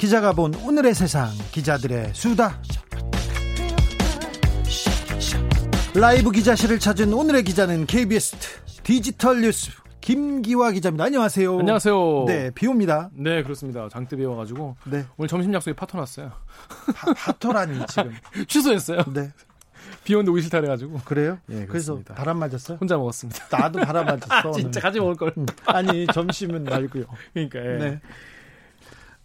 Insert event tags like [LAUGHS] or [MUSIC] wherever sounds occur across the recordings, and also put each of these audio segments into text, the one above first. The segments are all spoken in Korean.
기자가 본 오늘의 세상, 기자들의 수다. 라이브 기자실을 찾은 오늘의 기자는 KBS 디지털 뉴스 김기화 기자입니다. 안녕하세요. 안녕하세요. 네, 비 옵니다. 네, 그렇습니다. 장대비 와가지고 네. 오늘 점심 약속에 파토 났어요. 파, 파토라니 지금. [LAUGHS] 취소했어요. 네. 비 오는데 오기 싫다 그래가지고. 그래요? 예, 그래서. 바람 맞았어요? 혼자 먹었습니다. 나도 바람 맞았어. [LAUGHS] 진짜 오늘. 같이 먹을 걸. 음, 아니 점심은 말고요. 그러니까 예. 네.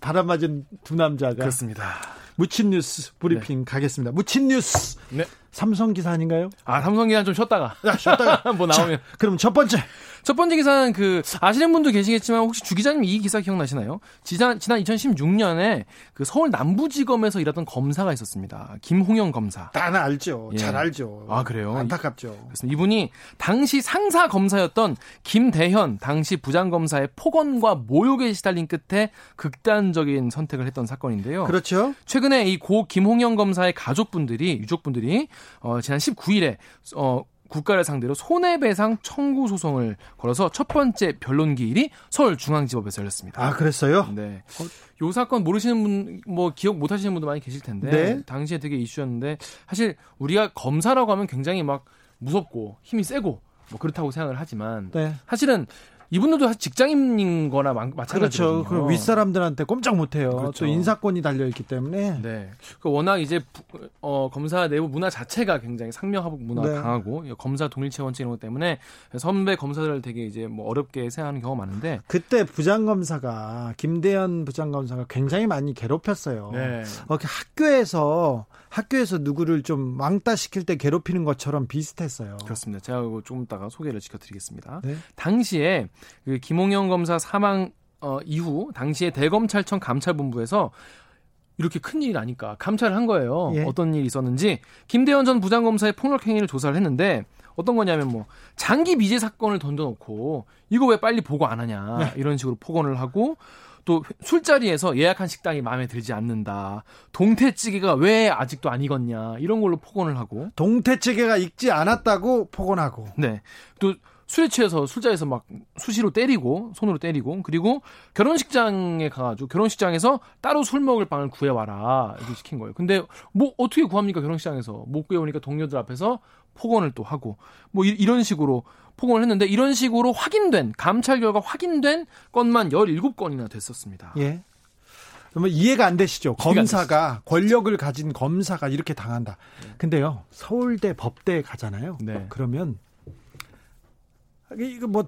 바람 맞은 두 남자가 그렇습니다. 무친 뉴스 브리핑 가겠습니다. 무친 뉴스 네. 삼성 기사 아닌가요? 아 삼성 기사는 좀 쉬었다가 야, 쉬었다가 [LAUGHS] 뭐 나오면. 자, 그럼 첫 번째 첫 번째 기사는 그 아시는 분도 계시겠지만 혹시 주 기자님 이 기사 기억나시나요? 지난 지난 2016년에 그 서울 남부지검에서 일하던 검사가 있었습니다. 김홍영 검사. 나는 알죠. 예. 잘 알죠. 아, 그래요? 안타깝죠. 그렇습니다. 이분이 당시 상사 검사였던 김대현 당시 부장 검사의 폭언과 모욕에 시달린 끝에 극단적인 선택을 했던 사건인데요. 그렇죠. 최근 에 이 고 김홍영 검사의 가족분들이 유족분들이 어, 지난 19일에 어, 국가를 상대로 손해배상 청구 소송을 걸어서 첫 번째 변론 기일이 서울중앙지법에서 열렸습니다. 아 그랬어요? 네. 요 사건 모르시는 분, 뭐 기억 못 하시는 분도 많이 계실 텐데, 네. 당시에 되게 이슈였는데, 사실 우리가 검사라고 하면 굉장히 막 무섭고 힘이 세고, 뭐 그렇다고 생각을 하지만, 네. 사실은 이분들도 사실 직장인인 거나 마- 마찬가지거든요. 그렇죠. 그 윗사람들한테 꼼짝 못 해요. 그렇죠. 또 인사권이 달려 있기 때문에. 네. 그 워낙 이제 부- 어, 검사 내부 문화 자체가 굉장히 상명하복 문화가 네. 강하고 검사 동일체 원칙 이런 것 때문에 선배 검사들을 되게 이제 뭐 어렵게 생각하는 경우가 많은데 그때 부장검사가 김대현 부장검사가 굉장히 많이 괴롭혔어요. 네. 이렇게 학교에서 학교에서 누구를 좀 왕따 시킬 때 괴롭히는 것처럼 비슷했어요. 그렇습니다. 제가 조금 이따가 소개를 시켜드리겠습니다. 네. 당시에 그 김홍영 검사 사망 어, 이후 당시에 대검찰청 감찰본부에서 이렇게 큰 일이 나니까 감찰을 한 거예요. 예. 어떤 일이 있었는지 김대현 전 부장검사의 폭력 행위를 조사를 했는데 어떤 거냐면 뭐 장기 미제 사건을 던져놓고 이거 왜 빨리 보고 안 하냐 네. 이런 식으로 폭언을 하고 또 술자리에서 예약한 식당이 마음에 들지 않는다. 동태찌개가 왜 아직도 안 익었냐 이런 걸로 폭언을 하고 동태찌개가 익지 않았다고 폭언하고 네. 또 술에 취해서 술자리에서 막 수시로 때리고 손으로 때리고 그리고 결혼식장에 가가지고 결혼식장에서 따로 술 먹을 방을 구해와라 이렇게 시킨 거예요. 근데 뭐 어떻게 구합니까 결혼식장에서 못 구해오니까 동료들 앞에서 폭언을 또 하고 뭐 이, 이런 식으로 폭언을 했는데 이런 식으로 확인된 감찰 결과 확인된 건만 17건이나 됐었습니다. 예. 그러면 이해가 안 되시죠? 안 검사가 권력을 가진 검사가 이렇게 당한다. 근데요 서울대 법대에 가잖아요. 네. 그러면 이거 뭐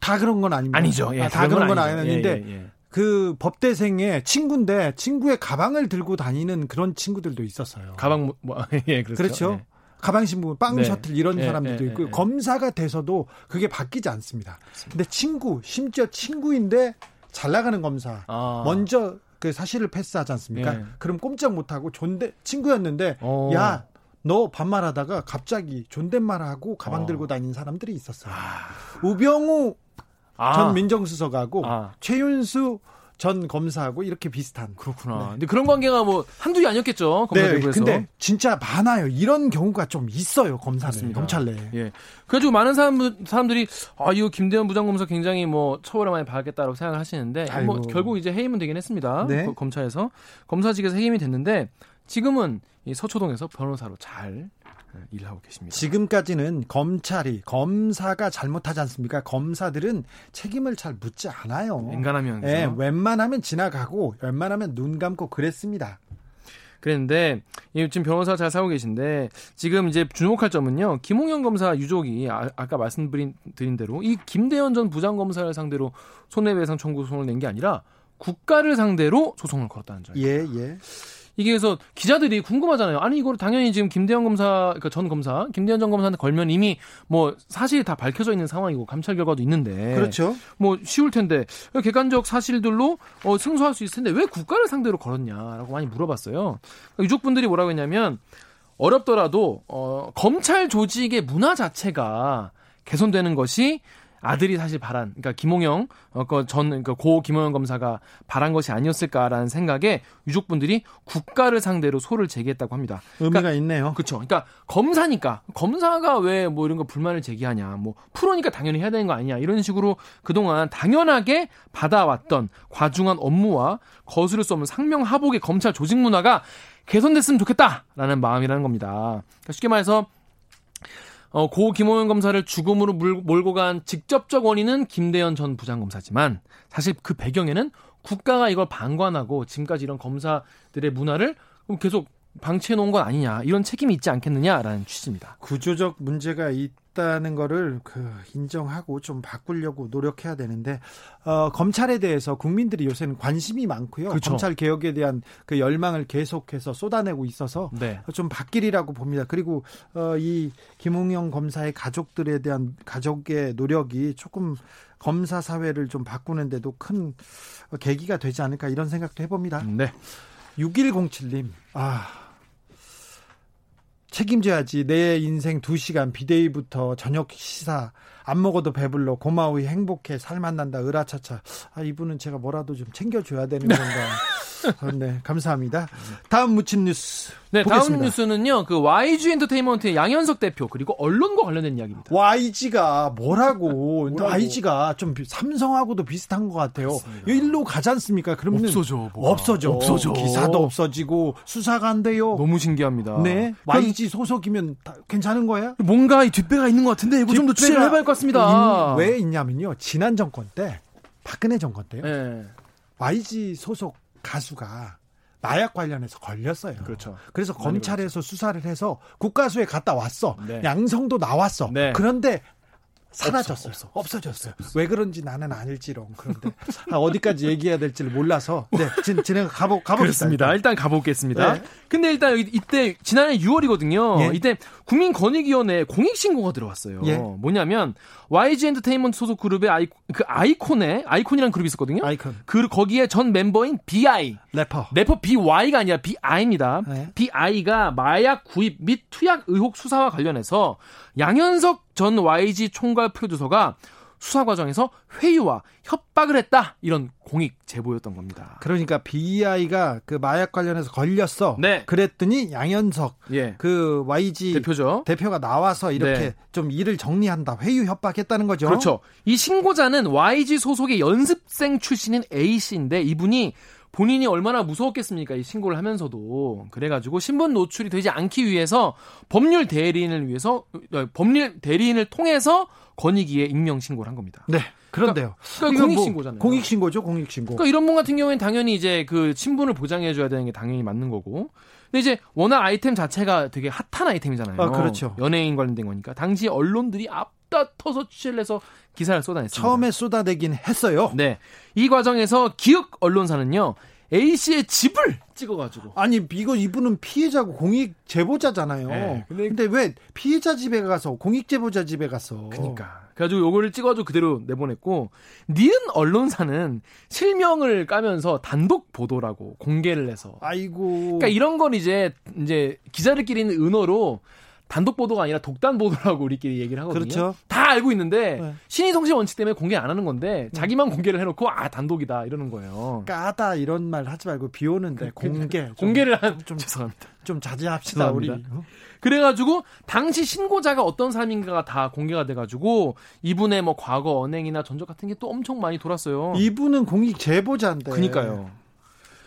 다 그런 건 아닙니다. 아니죠. 예, 아, 다 그런 건 아니죠. 아닌데 예, 예, 예. 그 법대생의 친구인데 친구의 가방을 들고 다니는 그런 친구들도 있었어요. 가방 뭐, 뭐 [LAUGHS] 예, 그렇죠. 그렇죠. 예. 가방 신부, 빵 네. 셔틀 이런 예, 사람들도 예, 있고 예, 예. 검사가 돼서도 그게 바뀌지 않습니다. 근데 친구, 심지어 친구인데 잘 나가는 검사 아. 먼저 그 사실을 패스하지 않습니까? 예. 그럼 꼼짝 못하고 존대 친구였는데 어. 야너 반말하다가 갑자기 존댓말하고 가방 어. 들고 다니는 사람들이 있었어요. 우병우 아. 전 민정수석하고 아. 최윤수 전 검사하고 이렇게 비슷한. 그렇구나. 네. 근데 그런 관계가 뭐 한둘이 아니었겠죠. 검사 네, 내부에서. 근데 진짜 많아요. 이런 경우가 좀 있어요. 검사는 그렇습니다. 검찰 내에. 예. 그래가지고 많은 사람, 사람들이, 아, 이거 김대현 부장검사 굉장히 뭐 처벌을 많이 받겠다라고 생각을 하시는데, 뭐 아이고. 결국 이제 해임은 되긴 했습니다. 네. 거- 검찰에서. 검사직에서 해임이 됐는데, 지금은 이 서초동에서 변호사로 잘 예, 일을 하고 계십니다. 지금까지는 검찰이 검사가 잘못하지 않습니까? 검사들은 책임을 잘 묻지 않아요. 인간하면. 그죠? 예, 웬만하면 지나가고 웬만하면 눈 감고 그랬습니다. 그랬는데 이 지금 변호사 잘 살고 계신데 지금 이제 주목할 점은요 김홍현 검사 유족이 아, 까 말씀드린 드린 대로 이 김대현 전 부장검사를 상대로 손해배상 청구 소송을 낸 게 아니라 국가를 상대로 소송을 걸었다는 점. 예, 예. 이게 그래서 기자들이 궁금하잖아요. 아니 이거를 당연히 지금 김대현 검사, 그러니까 전 검사, 김대현 전 검사한테 걸면 이미 뭐 사실이 다 밝혀져 있는 상황이고 감찰 결과도 있는데, 그렇죠. 뭐 쉬울 텐데 객관적 사실들로 어, 승소할 수 있을 텐데 왜 국가를 상대로 걸었냐라고 많이 물어봤어요. 유족분들이 뭐라고 했냐면 어렵더라도 어, 검찰 조직의 문화 자체가 개선되는 것이 아들이 사실 바란, 그러니까 김홍영, 어, 그 전, 그러니까 고 김홍영 검사가 바란 것이 아니었을까라는 생각에 유족분들이 국가를 상대로 소를 제기했다고 합니다. 의미가 그러니까, 있네요. 그렇죠. 그러니까 검사니까 검사가 왜 뭐 이런 거 불만을 제기하냐, 뭐 프로니까 당연히 해야 되는 거 아니냐 이런 식으로 그동안 당연하게 받아왔던 과중한 업무와 거스를 수 없는 상명하복의 검찰 조직 문화가 개선됐으면 좋겠다라는 마음이라는 겁니다. 그러니까 쉽게 말해서 어, 고 김호영 검사를 죽음으로 물, 몰고 간 직접적 원인은 김대현 전 부장검사지만 사실 그 배경에는 국가가 이걸 방관하고 지금까지 이런 검사들의 문화를 계속 방치해 놓은 건 아니냐 이런 책임이 있지 않겠느냐라는 취지입니다. 구조적 문제가 있 다는 거를 그 인정하고 좀 바꾸려고 노력해야 되는데 어, 검찰에 대해서 국민들이 요새는 관심이 많고요. 그렇죠. 검찰 개혁에 대한 그 열망을 계속해서 쏟아내고 있어서 네. 좀 바뀌리라고 봅니다. 그리고 어, 이 김웅영 검사의 가족들에 대한 가족의 노력이 조금 검사 사회를 좀 바꾸는데도 큰 계기가 되지 않을까 이런 생각도 해봅니다. 네. 6107님, 아, 책임져야지. 내 인생 2시간 비데이부터 저녁 시사 안 먹어도 배불러 고마워히 행복해 살 만난다 으라차차. 아 이분은 제가 뭐라도 좀 챙겨줘야 되는 건가. 네, 감사합니다. 다음 묻힌 뉴스. 네, 보겠습니다. 다음 뉴스는요. 그 YG 엔터테인먼트의 양현석 대표 그리고 언론과 관련된 이야기입니다. YG가 뭐라고? 뭐라고? YG가 좀 삼성하고도 비슷한 것 같아요. 일로 가지 않습니까? 그러면 없어져. 뭐가. 없어져. 없어져. 기사도 없어지고 수사가 안 돼요. 너무 신기합니다. 네. YG 소속이면 괜찮은 거예요? 뭔가 이 뒷배가 있는 것 같은데 이거 좀 더 취재를 해봐야 할 것 같습니다. 인, 왜 있냐면요. 지난 정권 때 박근혜 정권 때요. 네. YG 소속 가수가 마약 관련해서 걸렸어요. 그렇죠. 그래서 검찰에서 수사를 해서 국가수에 갔다 왔어. 네. 양성도 나왔어. 네. 그런데 사라졌어요. 없어, 없어. 졌어요 왜 그런지 나는 아닐지롱. 그런데 아, 어디까지 얘기해야 될지 를 몰라서 네, 진, 진행 가보 가보겠습니다. 일단 가보겠습니다. 네. 근데 일단 이때 지난해 6월이거든요. 예. 이때 국민권익위원회 공익 신고가 들어왔어요. 예. 뭐냐면 YG 엔터테인먼트 소속 그룹의 아이, 그 아이콘에 아이콘이라는 그룹이 있었거든요. 아이콘. 그 거기에 전 멤버인 BI 래퍼 래퍼 BY가 아니라 BI입니다. 네. BI가 마약 구입 및 투약 의혹 수사와 관련해서 양현석 전 YG 총괄 프로듀서가 수사 과정에서 회유와 협박을 했다 이런 공익 제보였던 겁니다. 그러니까 BI가 그 마약 관련해서 걸렸어. 네. 그랬더니 양현석 예. 그 YG 대표죠. 대표가 나와서 이렇게 네. 좀 일을 정리한다. 회유 협박했다는 거죠. 그렇죠. 이 신고자는 YG 소속의 연습생 출신인 A 씨인데 이분이 본인이 얼마나 무서웠겠습니까? 이 신고를 하면서도. 그래가지고 신분 노출이 되지 않기 위해서 법률 대리인을 위해서, 어, 법률 대리인을 통해서 권익위에 익명 신고를 한 겁니다. 네. 그런데요. 그러니까, 그러니까 공익 신고잖아요. 공익 신고죠, 공익 신고. 그러니까 이런 분 같은 경우에는 당연히 이제 그 친분을 보장해 줘야 되는 게 당연히 맞는 거고. 근데 이제 워낙 아이템 자체가 되게 핫한 아이템이잖아요. 아, 그렇죠. 연예인 관련된 거니까. 당시 언론들이 앞다퉈서 취재를 해서 기사를 쏟아냈습니다. 처음에 쏟아내긴 했어요. 네. 이 과정에서 기획 언론사는요. A 씨의 집을 찍어가지고. 아니 이거 이분은 피해자고 공익 제보자잖아요. 네, 근데, 근데, 왜 피해자 집에 가서 공익 제보자 집에 가서? 그러니까. 그래가지고 요거를 찍어가지고 그대로 내보냈고 니은 언론사는 실명을 까면서 단독 보도라고 공개를 해서. 아이고. 그러니까 이런 건 이제 이제 기자들끼리는 은어로 단독 보도가 아니라 독단 보도라고 우리끼리 얘기를 하거든요. 그렇죠. 다 알고 있는데 네. 신의성실 원칙 때문에 공개 안 하는 건데 네. 자기만 공개를 해놓고 아 단독이다 이러는 거예요. 까다 이런 말 하지 말고 비 오는데 그, 공개 공개를 한 좀 죄송합니다. 좀 자제합시다 죄송합니다. 우리. 어? 그래가지고 당시 신고자가 어떤 사람인가가 다 공개가 돼가지고 이분의 뭐 과거 언행이나 전적 같은 게 또 엄청 많이 돌았어요. 이분은 공익 제보자인데. 그니까요.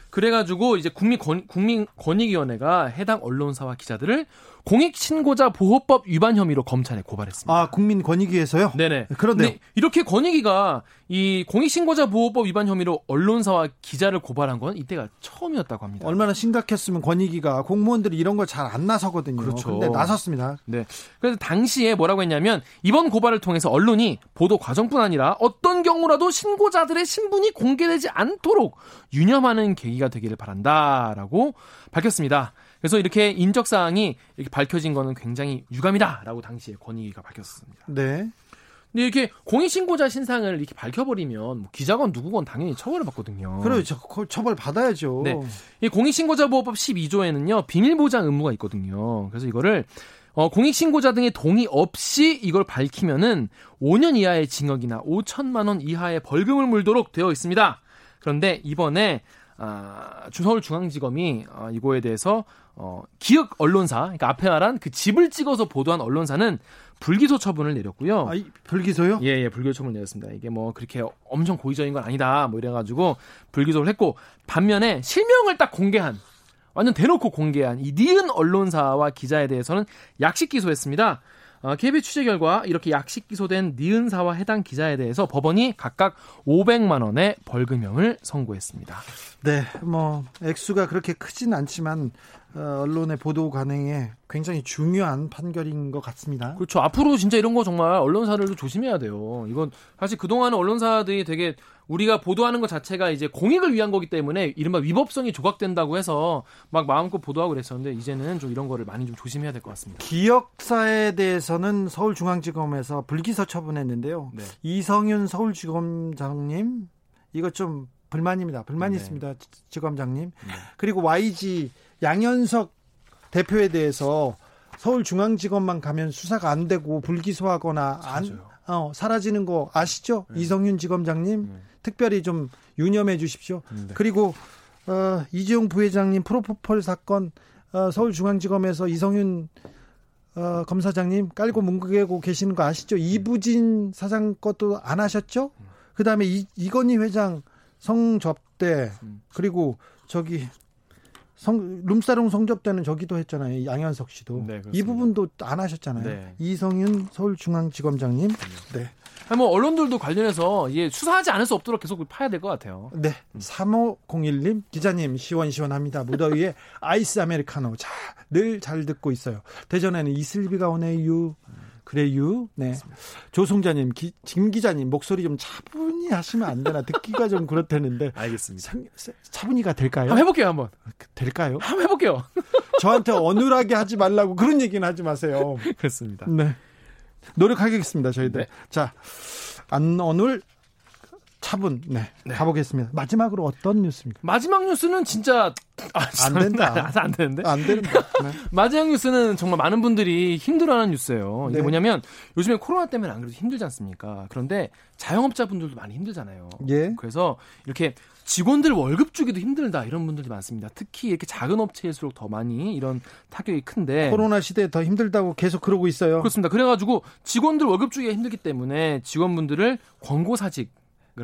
그래가지고 이제 국민 권, 국민 권익위원회가 해당 언론사와 기자들을 공익신고자 보호법 위반 혐의로 검찰에 고발했습니다. 아, 국민권익위에서요? 네네. 그런데 이렇게 권익위가 이 공익신고자 보호법 위반 혐의로 언론사와 기자를 고발한 건 이때가 처음이었다고 합니다. 얼마나 심각했으면 권익위가 공무원들이 이런 걸 잘 안 나서거든요. 그렇죠. 근데 나섰습니다. 네. 그래서 당시에 뭐라고 했냐면 이번 고발을 통해서 언론이 보도 과정뿐 아니라 어떤 경우라도 신고자들의 신분이 공개되지 않도록 유념하는 계기가 되기를 바란다라고 밝혔습니다. 그래서 이렇게 인적 사항이 이렇게 밝혀진 거는 굉장히 유감이다라고 당시에 권익위가 밝혔습니다. 네. 근데 이렇게 공익신고자 신상을 이렇게 밝혀버리면 뭐 기자건 누구건 당연히 처벌을 받거든요. 그렇죠. 처벌 받아야죠. 네. 이 공익신고자보호법 12조에는요 비밀보장 의무가 있거든요. 그래서 이거를 어, 공익신고자 등의 동의 없이 이걸 밝히면은 5년 이하의 징역이나 5천만 원 이하의 벌금을 물도록 되어 있습니다. 그런데 이번에 아, 서울중앙지검이 어, 이거에 대해서 어, 기획 언론사, 그러니까 앞에 말한 그 집을 찍어서 보도한 언론사는 불기소 처분을 내렸고요. 아, 불기소요? 예, 예, 불기소 처분을 내렸습니다. 이게 뭐 그렇게 엄청 고의적인 건 아니다, 뭐 이래가지고 불기소를 했고 반면에 실명을 딱 공개한 완전 대놓고 공개한 이 니은 언론사와 기자에 대해서는 약식 기소했습니다. 어, KBS 취재 결과 이렇게 약식 기소된 니은사와 해당 기자에 대해서 법원이 각각 500만 원의 벌금형을 선고했습니다. 네, 뭐 액수가 그렇게 크진 않지만 어, 언론의 보도 관행에 굉장히 중요한 판결인 것 같습니다. 그렇죠. 앞으로 진짜 이런 거 정말 언론사들도 조심해야 돼요. 이건 사실 그동안은 언론사들이 되게 우리가 보도하는 것 자체가 이제 공익을 위한 거기 때문에 이른바 위법성이 조각된다고 해서 막 마음껏 보도하고 그랬었는데 이제는 좀 이런 거를 많이 좀 조심해야 될 것 같습니다. 기억사에 대해서는 서울중앙지검에서 불기소 처분했는데요. 네. 이성윤 서울지검장님 이거 좀 불만입니다. 불만이 네. 있습니다. 지검장님. 네. 그리고 YG 양현석 대표에 대해서 서울중앙지검만 가면 수사가 안 되고 불기소하거나 안, 어, 사라지는 거 아시죠? 네. 이성윤 지검장님 네. 특별히 좀 유념해 주십시오. 네. 그리고 어, 이재용 부회장님 프로포폴 사건 어, 서울중앙지검에서 이성윤 어, 검사장님 깔고 뭉개고 계시는 거 아시죠? 이부진 사장 것도 안 하셨죠? 음. 그 다음에 이건희 회장 성접대 음. 그리고 저기 성, 룸사롱 성접대는 저기도 했잖아요. 양현석 씨도. 네, 이 부분도 안 하셨잖아요. 네. 이성윤 서울중앙지검장님. 네. 아니, 뭐 언론들도 관련해서 예, 수사하지 않을 수 없도록 계속 파야 될 것 같아요. 네. 3501님 기자님 시원시원합니다. 무더위에 아이스 아메리카노. 자, 늘 잘 듣고 있어요. 대전에는 이슬비가 오네요. 그래요. 네. 조송자님, 기, 김 기자님 목소리 좀 차분히 하시면 안 되나 듣기가 좀 그렇다는데. [LAUGHS] 알겠습니다. 차분히가 될까요? 한번 해볼게요, 한번. 될까요? 한번 해볼게요. [LAUGHS] 저한테 어눌하게 하지 말라고 그런 얘기는 하지 마세요. [LAUGHS] 그렇습니다. 네. 노력하겠습니다, 저희들. 네. 자, 안 어눌 차분 네, 네, 가보겠습니다. 마지막으로 어떤 뉴스입니까? 마지막 뉴스는 진짜 아, 안 된다. [LAUGHS] 안 되는데? 안 된다. 네. [LAUGHS] 마지막 뉴스는 정말 많은 분들이 힘들어하는 뉴스예요. 이게 네. 뭐냐면 요즘에 코로나 때문에 안 그래도 힘들지 않습니까? 그런데 자영업자분들도 많이 힘들잖아요. 예. 그래서 이렇게 직원들 월급 주기도 힘들다 이런 분들이 많습니다. 특히 이렇게 작은 업체일수록 더 많이 이런 타격이 큰데 코로나 시대에 더 힘들다고 계속 그러고 있어요. 그렇습니다. 그래가지고 직원들 월급 주기가 힘들기 때문에 직원분들을 권고 사직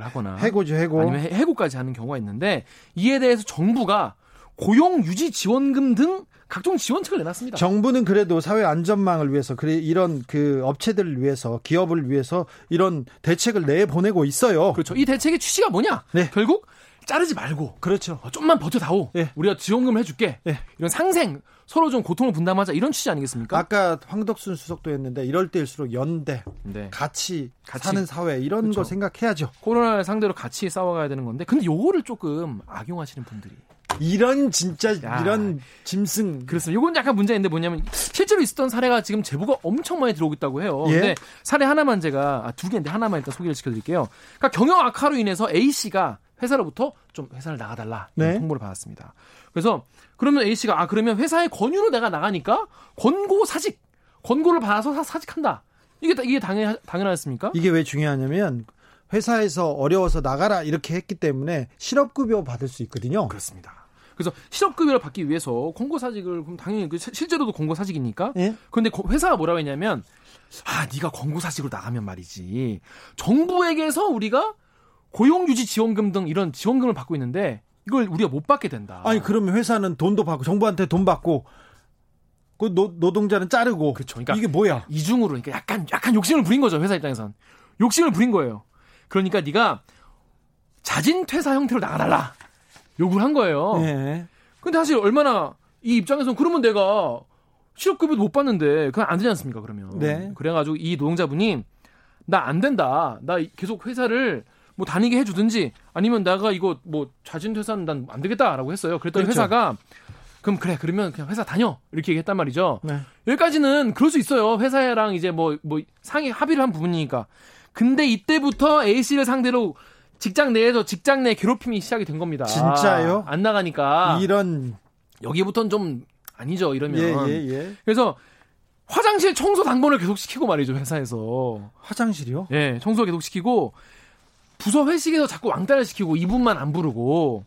하거나 해고죠 해고 아니면 해고까지 하는 경우가 있는데 이에 대해서 정부가 고용 유지 지원금 등 각종 지원책을 내놨습니다. 정부는 그래도 사회 안전망을 위해서 그래 이런 그 업체들을 위해서 기업을 위해서 이런 대책을 내 보내고 있어요. 그렇죠. 이 대책의 취지가 뭐냐? 네. 결국 자르지 말고 그렇죠. 어, 좀만 버텨다오. 네. 우리가 지원금을 해줄게. 네. 이런 상생 서로 좀 고통을 분담하자 이런 취지 아니겠습니까? 아까 황덕순 수석도 했는데 이럴 때일수록 연대, 네. 같이, 같이, 사는 사회 이런 그렇죠. 거 생각해야죠. 코로나를 상대로 같이 싸워가야 되는 건데 근데 요거를 조금 악용하시는 분들이 이런 진짜 야, 이런 짐승 그렇습니다. 이건 약간 문제인데 뭐냐면 실제로 있었던 사례가 지금 제보가 엄청 많이 들어오고 있다고 해요. 예? 근데 사례 하나만 제가 아, 두 개인데 하나만 일단 소개를 시켜드릴게요. 그러니까 경영 악화로 인해서 A 씨가 회사로부터 좀 회사를 나가달라 네. 통보를 받았습니다. 그래서 그러면 A 씨가 아 그러면 회사의 권유로 내가 나가니까 권고 사직 권고를 받아서 사직한다. 이게 이게 당연 당연하습니까 이게 왜 중요하냐면 회사에서 어려워서 나가라 이렇게 했기 때문에 실업급여 받을 수 있거든요. 그렇습니다. 그래서 실업급여를 받기 위해서 권고사직을 그럼 당연히 그 실제로도 권고사직이니까. 예? 그런데 회사가 뭐라고 했냐면 아 네가 권고사직으로 나가면 말이지 정부에게서 우리가 고용유지 지원금 등 이런 지원금을 받고 있는데 이걸 우리가 못 받게 된다. 아니 그러면 회사는 돈도 받고 정부한테 돈 받고 그 노, 노동자는 자르고. 그렇죠. 그러니까 이게 뭐야? 이중으로 그러니까 약간 약간 욕심을 부린 거죠 회사 입장에선 욕심을 부린 거예요. 그러니까 네가 자진 퇴사 형태로 나가달라 요구를 한 거예요. 네. 근데 사실 얼마나 이 입장에서는 그러면 내가 실업급여도 못 받는데 그건 안 되지 않습니까 그러면. 네. 그래가지고 이 노동자분이 나 안 된다. 나 계속 회사를 뭐 다니게 해주든지 아니면 내가 이거 뭐 자진 퇴사는 난 안 되겠다라고 했어요. 그랬더니 그렇죠. 회사가 그럼 그래 그러면 그냥 회사 다녀 이렇게 얘기했단 말이죠. 네. 여기까지는 그럴 수 있어요. 회사랑 이제 뭐, 뭐, 상의 합의를 한 부분이니까. 근데 이때부터 A씨를 상대로 직장 내에서 직장 내 괴롭힘이 시작이 된 겁니다. 진짜요? 안 나가니까. 이런 여기부터는 좀 아니죠, 이러면. 예, 예, 예. 그래서 화장실 청소 당번을 계속 시키고 말이죠, 회사에서. 화장실이요? 예, 청소 계속 시키고, 부서 회식에서 자꾸 왕따를 시키고, 이분만 안 부르고,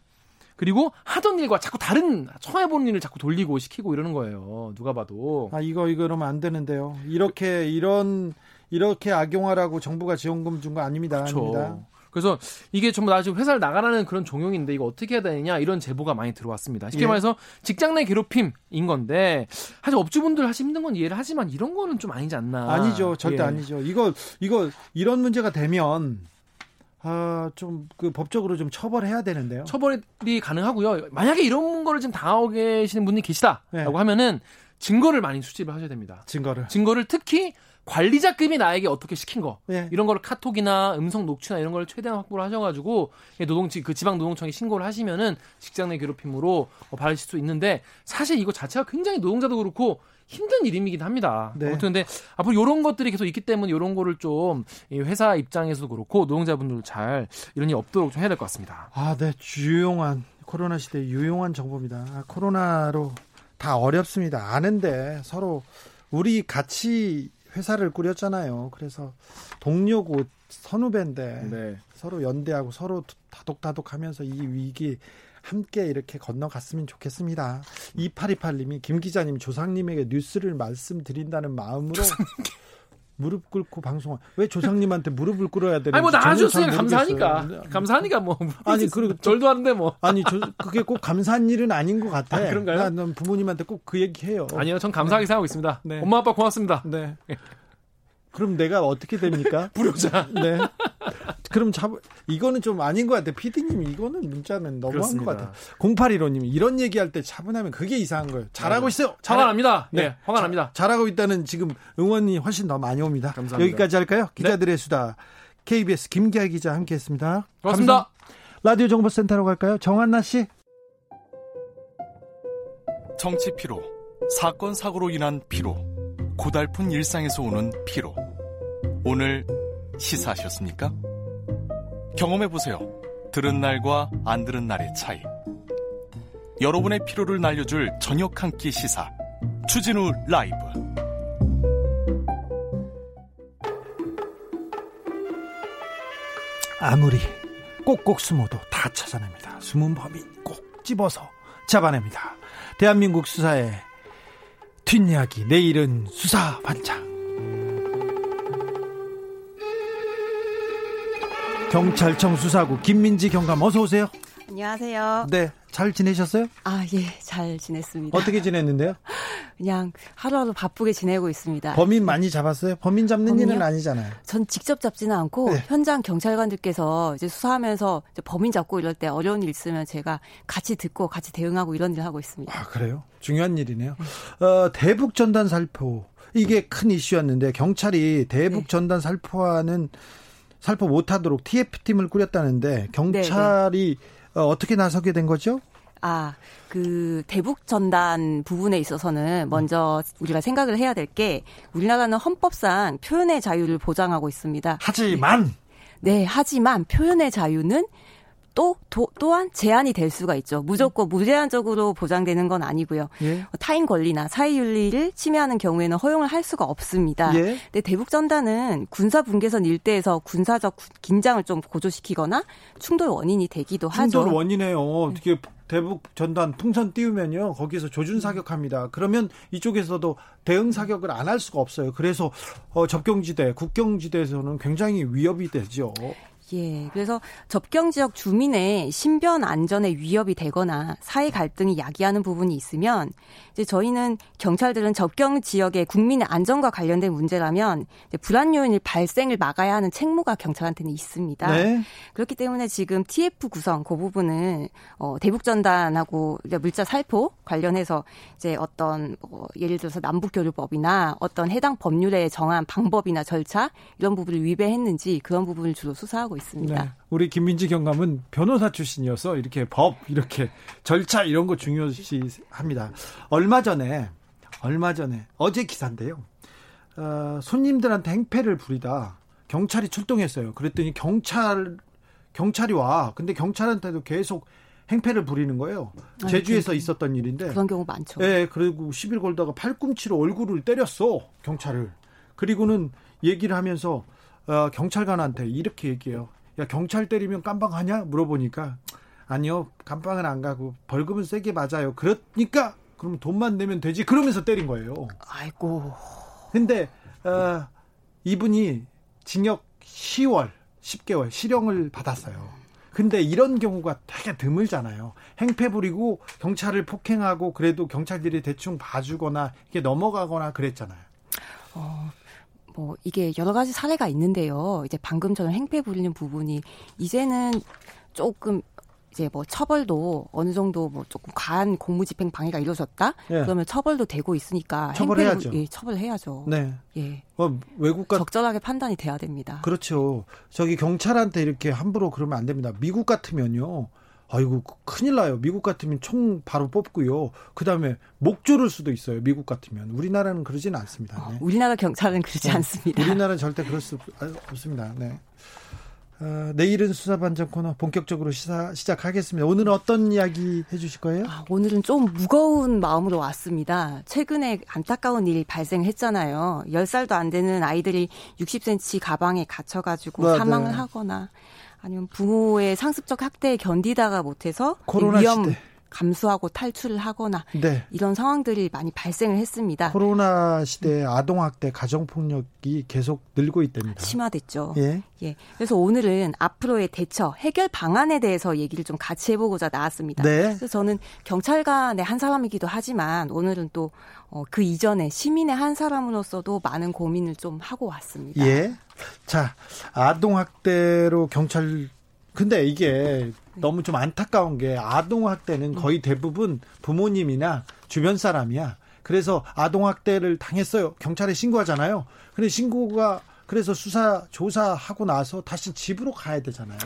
그리고 하던 일과 자꾸 다른 처해보는 일을 자꾸 돌리고 시키고 이러는 거예요. 누가 봐도. 아 이거 이거 그러면 안 되는데요. 이렇게 이런 이렇게 악용하라고 정부가 지원금 준 거 아닙니다. 아닙니다. 그렇죠. 그래서 이게 전부 나 지금 회사를 나가라는 그런 종용인데 이거 어떻게 해야 되느냐 이런 제보가 많이 들어왔습니다. 쉽게 예. 말해서 직장 내 괴롭힘인 건데 사실 업주분들 하시 힘든 건 이해를 하지만 이런 거는 좀 아니지 않나. 아니죠. 절대 예. 아니죠. 이거 이거 이런 문제가 되면 아 좀 그 법적으로 좀 처벌해야 되는데요. 처벌이 가능하고요. 만약에 이런 거를 지금 당하고 계시는 분이 계시다라고 네. 하면은 증거를 많이 수집을 하셔야 됩니다. 증거를. 증거를 특히 관리자급이 나에게 어떻게 시킨 거 예. 이런 거를 카톡이나 음성 녹취나 이런 걸 최대한 확보를 하셔가지고 노동지 그 지방 노동청에 신고를 하시면은 직장 내 괴롭힘으로 어, 받으실 수 있는데 사실 이거 자체가 굉장히 노동자도 그렇고 힘든 일이긴 합니다. 네. 아무튼 근데 앞으로 이런 것들이 계속 있기 때문에 이런 거를 좀이 회사 입장에서도 그렇고 노동자분들 잘 이런 일이 없도록 좀 해야 될 것 같습니다. 아, 네. 유용한 코로나 시대 유용한 정보입니다. 아, 코로나로 다 어렵습니다. 아는데 서로 우리 같이 회사를 꾸렸잖아요. 그래서 동료고 선후배인데 네. 서로 연대하고 서로 다독다독하면서 이 위기 함께 이렇게 건너갔으면 좋겠습니다. 2828님이 김 기자님 조상님에게 뉴스를 말씀드린다는 마음으로 무릎 꿇고 방송한 왜 조상님한테 무릎을 꿇어야 되는지 아니 뭐잘 감사하니까 모르겠어요. 감사하니까 뭐 아니, 그리고 절도 하는데 뭐 아니 저 그게 꼭 감사한 일은 아닌 것 같아. 아, 그런가요? 나는 부모님한테 꼭 그 얘기해요. 아니요 전 감사하게 생각하고 있습니다. 네. 엄마 아빠 고맙습니다. 네. 그럼 내가 어떻게 됩니까? [LAUGHS] 불효자. 네. 그럼 잡 이거는 좀 아닌 것 같아. 피디님 이거는 문자는 너무한 그렇습니다. 것 같아. 0815님 이런 얘기할 때 차분하면 그게 이상한 거예요. 잘하고 맞아요. 있어요. 화가 납니다. 네. 네, 화가 납니다. 잘하고 있다는 지금 응원이 훨씬 더 많이 옵니다. 감사합니다. 여기까지 할까요? 기자들의 수다. KBS 김기아 기자 함께했습니다. 고맙습니다. 감사- 라디오 정보센터로 갈까요? 정한나 씨. 정치 피로, 사건 사고로 인한 피로, 고달픈 일상에서 오는 피로. 오늘 시사하셨습니까? 경험해 보세요. 들은 날과 안 들은 날의 차이. 여러분의 피로를 날려줄 저녁 한 끼 시사. 추진우 라이브. 아무리 꼭꼭 숨어도 다 찾아냅니다. 숨은 범인 꼭 집어서 잡아냅니다. 대한민국 수사의 뒷이야기 내일은 수사 반장. 경찰청 수사국 김민지 경감 어서 오세요. 안녕하세요. 네, 잘 지내셨어요? 아, 예, 잘 지냈습니다. 어떻게 지냈는데요? [LAUGHS] 그냥 하루하루 바쁘게 지내고 있습니다. 범인 많이 잡았어요? 범인 잡는 범인요? 일은 아니잖아요. 전 직접 잡지는 않고 네. 현장 경찰관들께서 이제 수사하면서 이제 범인 잡고 이럴 때 어려운 일 있으면 제가 같이 듣고 같이 대응하고 이런 일을 하고 있습니다. 아, 그래요? 중요한 일이네요. 어, 대북 전단 살포. 이게 큰 이슈였는데 경찰이 대북 네. 전단 살포하는 살포 못하도록 TF팀을 꾸렸다는데 경찰이 어, 어떻게 나서게 된 거죠? 아, 그 대북 전단 부분에 있어서는 먼저 우리가 생각을 해야 될 게 우리나라는 헌법상 표현의 자유를 보장하고 있습니다. 하지만 네, 하지만 표현의 자유는 또 도- 또한 제한이 될 수가 있죠. 무조건 무제한적으로 보장되는 건 아니고요. 예. 타인 권리나 사회 윤리를 침해하는 경우에는 허용을 할 수가 없습니다. 예. 근데 대북 전단은 군사 분계선 일대에서 군사적 구- 긴장을 좀 고조시키거나 충돌 원인이 되기도 하죠. 충돌 원인이에요. 어떻게 대북 전단 풍선 띄우면요 거기서 조준 사격합니다. 그러면 이쪽에서도 대응 사격을 안 할 수가 없어요. 그래서 어, 접경지대, 국경지대에서는 굉장히 위협이 되죠. 예. 그래서 접경 지역 주민의 신변 안전에 위협이 되거나 사회 갈등이 야기하는 부분이 있으면 이제 저희는 경찰들은 접경 지역의 국민의 안전과 관련된 문제라면 불안 요인을 발생을 막아야 하는 책무가 경찰한테는 있습니다. 네. 그렇기 때문에 지금 TF 구성 그 부분은 어 대북 전단하고 물자 살포 관련해서 이제 어떤 뭐 예를 들어서 남북 교류법이나 어떤 해당 법률에 정한 방법이나 절차 이런 부분을 위배했는지 그런 부분을 주로 수사하고 있습니다. 네. 우리 김민지 경감은 변호사 출신이어서 이렇게 법, 이렇게 절차 이런 거 중요시 합니다. 얼마 전에, 얼마 전에 어제 기사인데요. 어, 손님들한테 행패를 부리다 경찰이 출동했어요. 그랬더니 경찰 경찰이 와. 근데 경찰한테도 계속 행패를 부리는 거예요. 아, 제주에서 있었던 일인데. 그런 경우 많죠. 네, 그리고 시비를 걸다가 팔꿈치로 얼굴을 때렸어. 경찰을. 그리고는 얘기를 하면서 어, 경찰관한테 이렇게 얘기해요. 야 경찰 때리면 깜빵하냐 물어보니까 아니요 깜빵은 안 가고 벌금은 세게 맞아요. 그러니까 그러면 돈만 내면 되지. 그러면서 때린 거예요. 아이고. 근데 어, 이분이 징역 10월 10개월 실형을 받았어요. 근데 이런 경우가 되게 드물잖아요. 행패 부리고 경찰을 폭행하고 그래도 경찰들이 대충 봐주거나 이렇게 넘어가거나 그랬잖아요. 어, 뭐 이게 여러 가지 사례가 있는데요. 이제 방금 전에 행패 부리는 부분이 이제는 조금 이제 뭐 처벌도 어느 정도 뭐 조금 과한 공무집행 방해가 이루어졌다. 예. 그러면 처벌도 되고 있으니까 처벌해야죠. 예, 처벌해야죠. 네. 예. 뭐 외국과 적절하게 판단이 돼야 됩니다. 그렇죠. 저기 경찰한테 이렇게 함부로 그러면 안 됩니다. 미국 같으면요. 아이고 큰일 나요. 미국 같으면 총 바로 뽑고요. 그다음에 목 조를 수도 있어요. 미국 같으면 우리나라는 그러지는 않습니다. 네. 어, 우리나라 경찰은 그러지 네. 않습니다. 우리나라는 절대 그럴 수 없습니다. 네. 어, 내일은 수사반장 코너 본격적으로 시사, 시작하겠습니다. 오늘은 어떤 이야기 해주실 거예요? 아, 오늘은 좀 무거운 마음으로 왔습니다. 최근에 안타까운 일이 발생했잖아요. 10살도 안 되는 아이들이 60cm 가방에 갇혀가지고 맞아요. 사망을 하거나 아니면 부모의 상습적 학대에 견디다가 못해서 위험 시대. 감수하고 탈출을 하거나 네. 이런 상황들이 많이 발생을 했습니다. 코로나 시대에 아동 학대, 가정 폭력이 계속 늘고 있답니다. 심화됐죠. 예. 예. 그래서 오늘은 앞으로의 대처, 해결 방안에 대해서 얘기를 좀 같이 해보고자 나왔습니다. 네. 그래서 저는 경찰관의 한 사람이기도 하지만 오늘은 또그 어, 이전에 시민의 한 사람으로서도 많은 고민을 좀 하고 왔습니다. 예. 자, 아동 학대로 경찰 근데 이게 너무 좀 안타까운 게 아동학대는 거의 대부분 부모님이나 주변 사람이야. 그래서 아동학대를 당했어요. 경찰에 신고하잖아요. 근데 신고가 그래서 수사 조사하고 나서 다시 집으로 가야 되잖아요.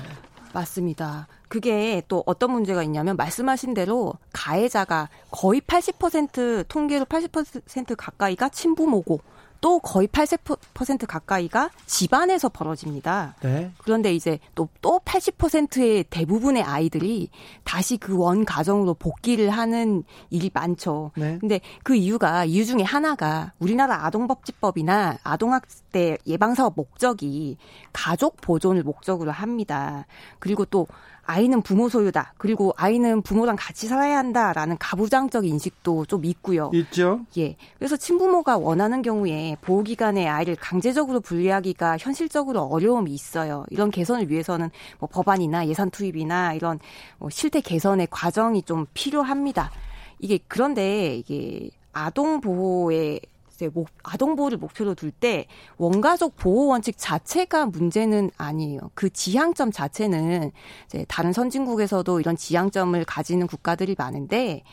맞습니다. 그게 또 어떤 문제가 있냐면 말씀하신 대로 가해자가 거의 80% 통계로 80% 가까이가 친부모고 또 거의 80% 가까이가 집안에서 벌어집니다. 네. 그런데 이제 또, 또 80%의 대부분의 아이들이 다시 그 원 가정으로 복귀를 하는 일이 많죠. 네. 근데 그 이유가, 이유 중에 하나가 우리나라 아동법제법이나 아동학대 예방사업 목적이 가족 보존을 목적으로 합니다. 그리고 또 아이는 부모 소유다. 그리고 아이는 부모랑 같이 살아야 한다라는 가부장적 인식도 좀 있고요. 있죠. 예. 그래서 친부모가 원하는 경우에 보호기관에 아이를 강제적으로 분리하기가 현실적으로 어려움이 있어요. 이런 개선을 위해서는 뭐 법안이나 예산 투입이나 이런 뭐 실태 개선의 과정이 좀 필요합니다. 이게 그런데 이게 아동 보호의 이제 목, 아동 보호를 목표로 둘 때 원가족 보호 원칙 자체가 문제는 아니에요. 그 지향점 자체는 이제 다른 선진국에서도 이런 지향점을 가지는 국가들이 많은데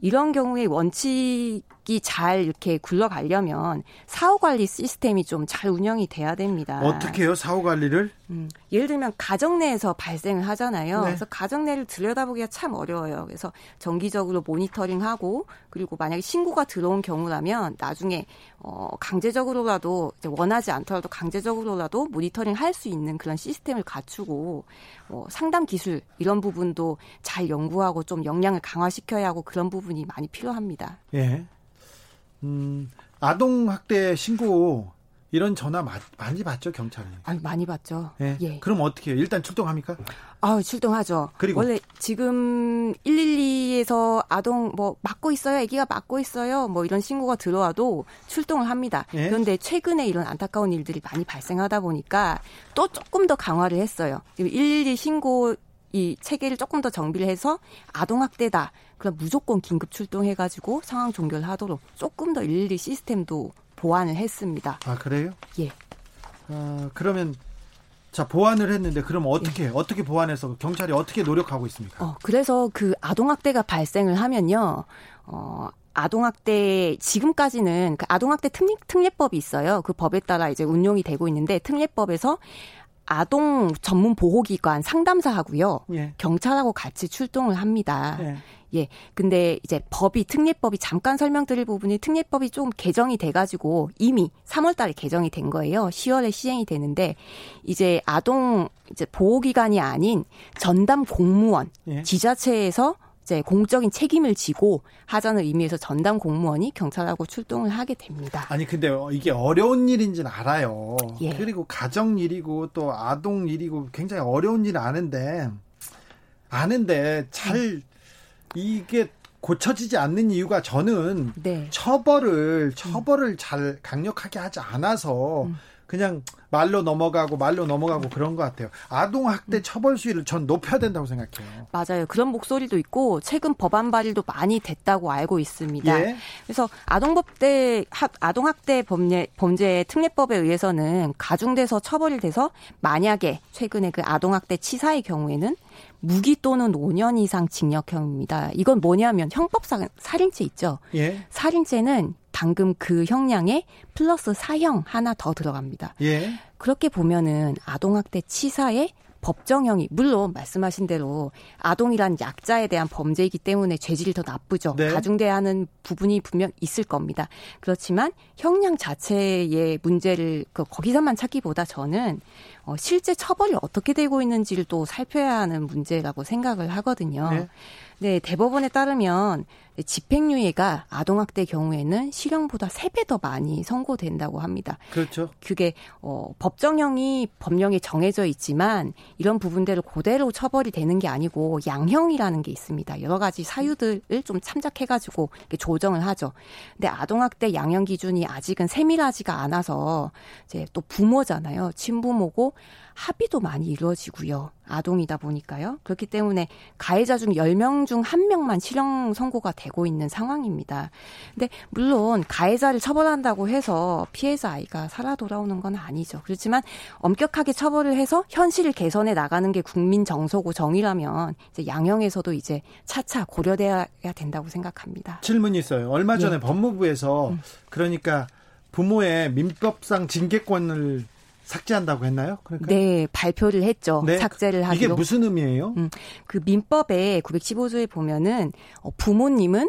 이런 경우에 원칙 이잘 이렇게 굴러가려면 사후 관리 시스템이 좀 잘 운영이 돼야 됩니다. 어떻게 해요? 사후 관리를? 음, 예를 들면 가정 내에서 발생을 하잖아요. 네. 그래서 가정 내를 들여다보기가 참 어려워요. 그래서 정기적으로 모니터링하고 그리고 만약에 신고가 들어온 경우라면 나중에 어 강제적으로라도 원하지 않더라도 강제적으로라도 모니터링 할 수 있는 그런 시스템을 갖추고 어 상담 기술 이런 부분도 잘 연구하고 좀 역량을 강화시켜야 하고 그런 부분이 많이 필요합니다. 예. 음, 아동 학대 신고 이런 전화 마, 많이 받죠 경찰은? 아 많이 받죠. 예. 예. 그럼 어떻게 해요? 일단 출동합니까? 아 출동하죠. 그리고 원래 지금 112에서 아동 뭐 맞고 있어요, 아기가 맞고 있어요, 뭐 이런 신고가 들어와도 출동을 합니다. 예. 그런데 최근에 이런 안타까운 일들이 많이 발생하다 보니까 또 조금 더 강화를 했어요. 지금 112 신고 이 체계를 조금 더 정비를 해서 아동학대다. 그럼 무조건 긴급 출동해가지고 상황 종결하도록 조금 더112 시스템도 보완을 했습니다. 아 그래요? 예. 어, 그러면 자 보완을 했는데 그럼 어떻게 예. 어떻게 보완해서 경찰이 어떻게 노력하고 있습니까? 어, 그래서 그 아동학대가 발생을 하면요. 어, 아동학대 지금까지는 그 아동학대 특례, 특례법이 있어요. 그 법에 따라 이제 운용이 되고 있는데 특례법에서 아동 전문 보호기관 상담사하고요. 예. 경찰하고 같이 출동을 합니다. 예. 예. 근데 이제 법이 특례법이 잠깐 설명드릴 부분이 특례법이 좀 개정이 돼 가지고 이미 3월 달에 개정이 된 거예요. 10월에 시행이 되는데 이제 아동 이제 보호 기관이 아닌 전담 공무원 예. 지자체에서 이제 공적인 책임을 지고 하자는 의미에서 전담 공무원이 경찰하고 출동을 하게 됩니다. 아니 근데 이게 어려운 일인지는 알아요. 예. 그리고 가정 일이고 또 아동 일이고 굉장히 어려운 일 아는데 아는데 잘 음. 이게 고쳐지지 않는 이유가 저는 네. 처벌을 처벌을 잘 강력하게 하지 않아서 음. 그냥 말로 넘어가고 말로 넘어가고 그런 것 같아요. 아동 학대 음. 처벌 수위를 전 높여야 된다고 생각해요. 맞아요. 그런 목소리도 있고 최근 법안 발의도 많이 됐다고 알고 있습니다. 예. 그래서 아동법대 아동 학대 범죄 범죄 특례법에 의해서는 가중돼서 처벌이 돼서 만약에 최근에 그 아동 학대 치사의 경우에는 무기 또는 5년 이상 징역형입니다. 이건 뭐냐면 형법상 살인죄 있죠. 예. 살인죄는 방금 그 형량에 플러스 사형 하나 더 들어갑니다. 예. 그렇게 보면은 아동학대 치사에 법정형이 물론 말씀하신 대로 아동이란 약자에 대한 범죄이기 때문에 죄질이 더 나쁘죠. 네. 가중돼야 하는 부분이 분명 있을 겁니다. 그렇지만 형량 자체의 문제를 그 거기서만 찾기보다 저는 어, 실제 처벌이 어떻게 되고 있는지를 또 살펴야 하는 문제라고 생각을 하거든요. 네. 네, 대법원에 따르면 집행유예가 아동학대 경우에는 실형보다 3배 더 많이 선고된다고 합니다. 그렇죠. 그게 어, 법정형이 법령에 정해져 있지만 이런 부분들을 그대로 처벌이 되는 게 아니고 양형이라는 게 있습니다. 여러 가지 사유들을 좀 참작해가지고 조정을 하죠. 근데 아동학대 양형 기준이 아직은 세밀하지가 않아서 이제 또 부모잖아요. 친부모고 합의도 많이 이루어지고요. 아동이다 보니까요. 그렇기 때문에 가해자 중 10명 중 1명만 실형 선고가 되고 있는 상황입니다. 근데 물론 가해자를 처벌한다고 해서 피해자 아이가 살아 돌아오는 건 아니죠. 그렇지만 엄격하게 처벌을 해서 현실을 개선해 나가는 게 국민 정서고 정의라면 이제 양형에서도 이제 차차 고려돼야 된다고 생각합니다. 질문이 있어요. 얼마 전에 예. 법무부에서 음. 그러니까 부모의 민법상 징계권을 삭제한다고 했나요? 그러니까? 네, 발표를 했죠. 네. 삭제를 하기로. 이게 무슨 의미예요? 음, 그 민법에 915조에 보면은 어, 부모님은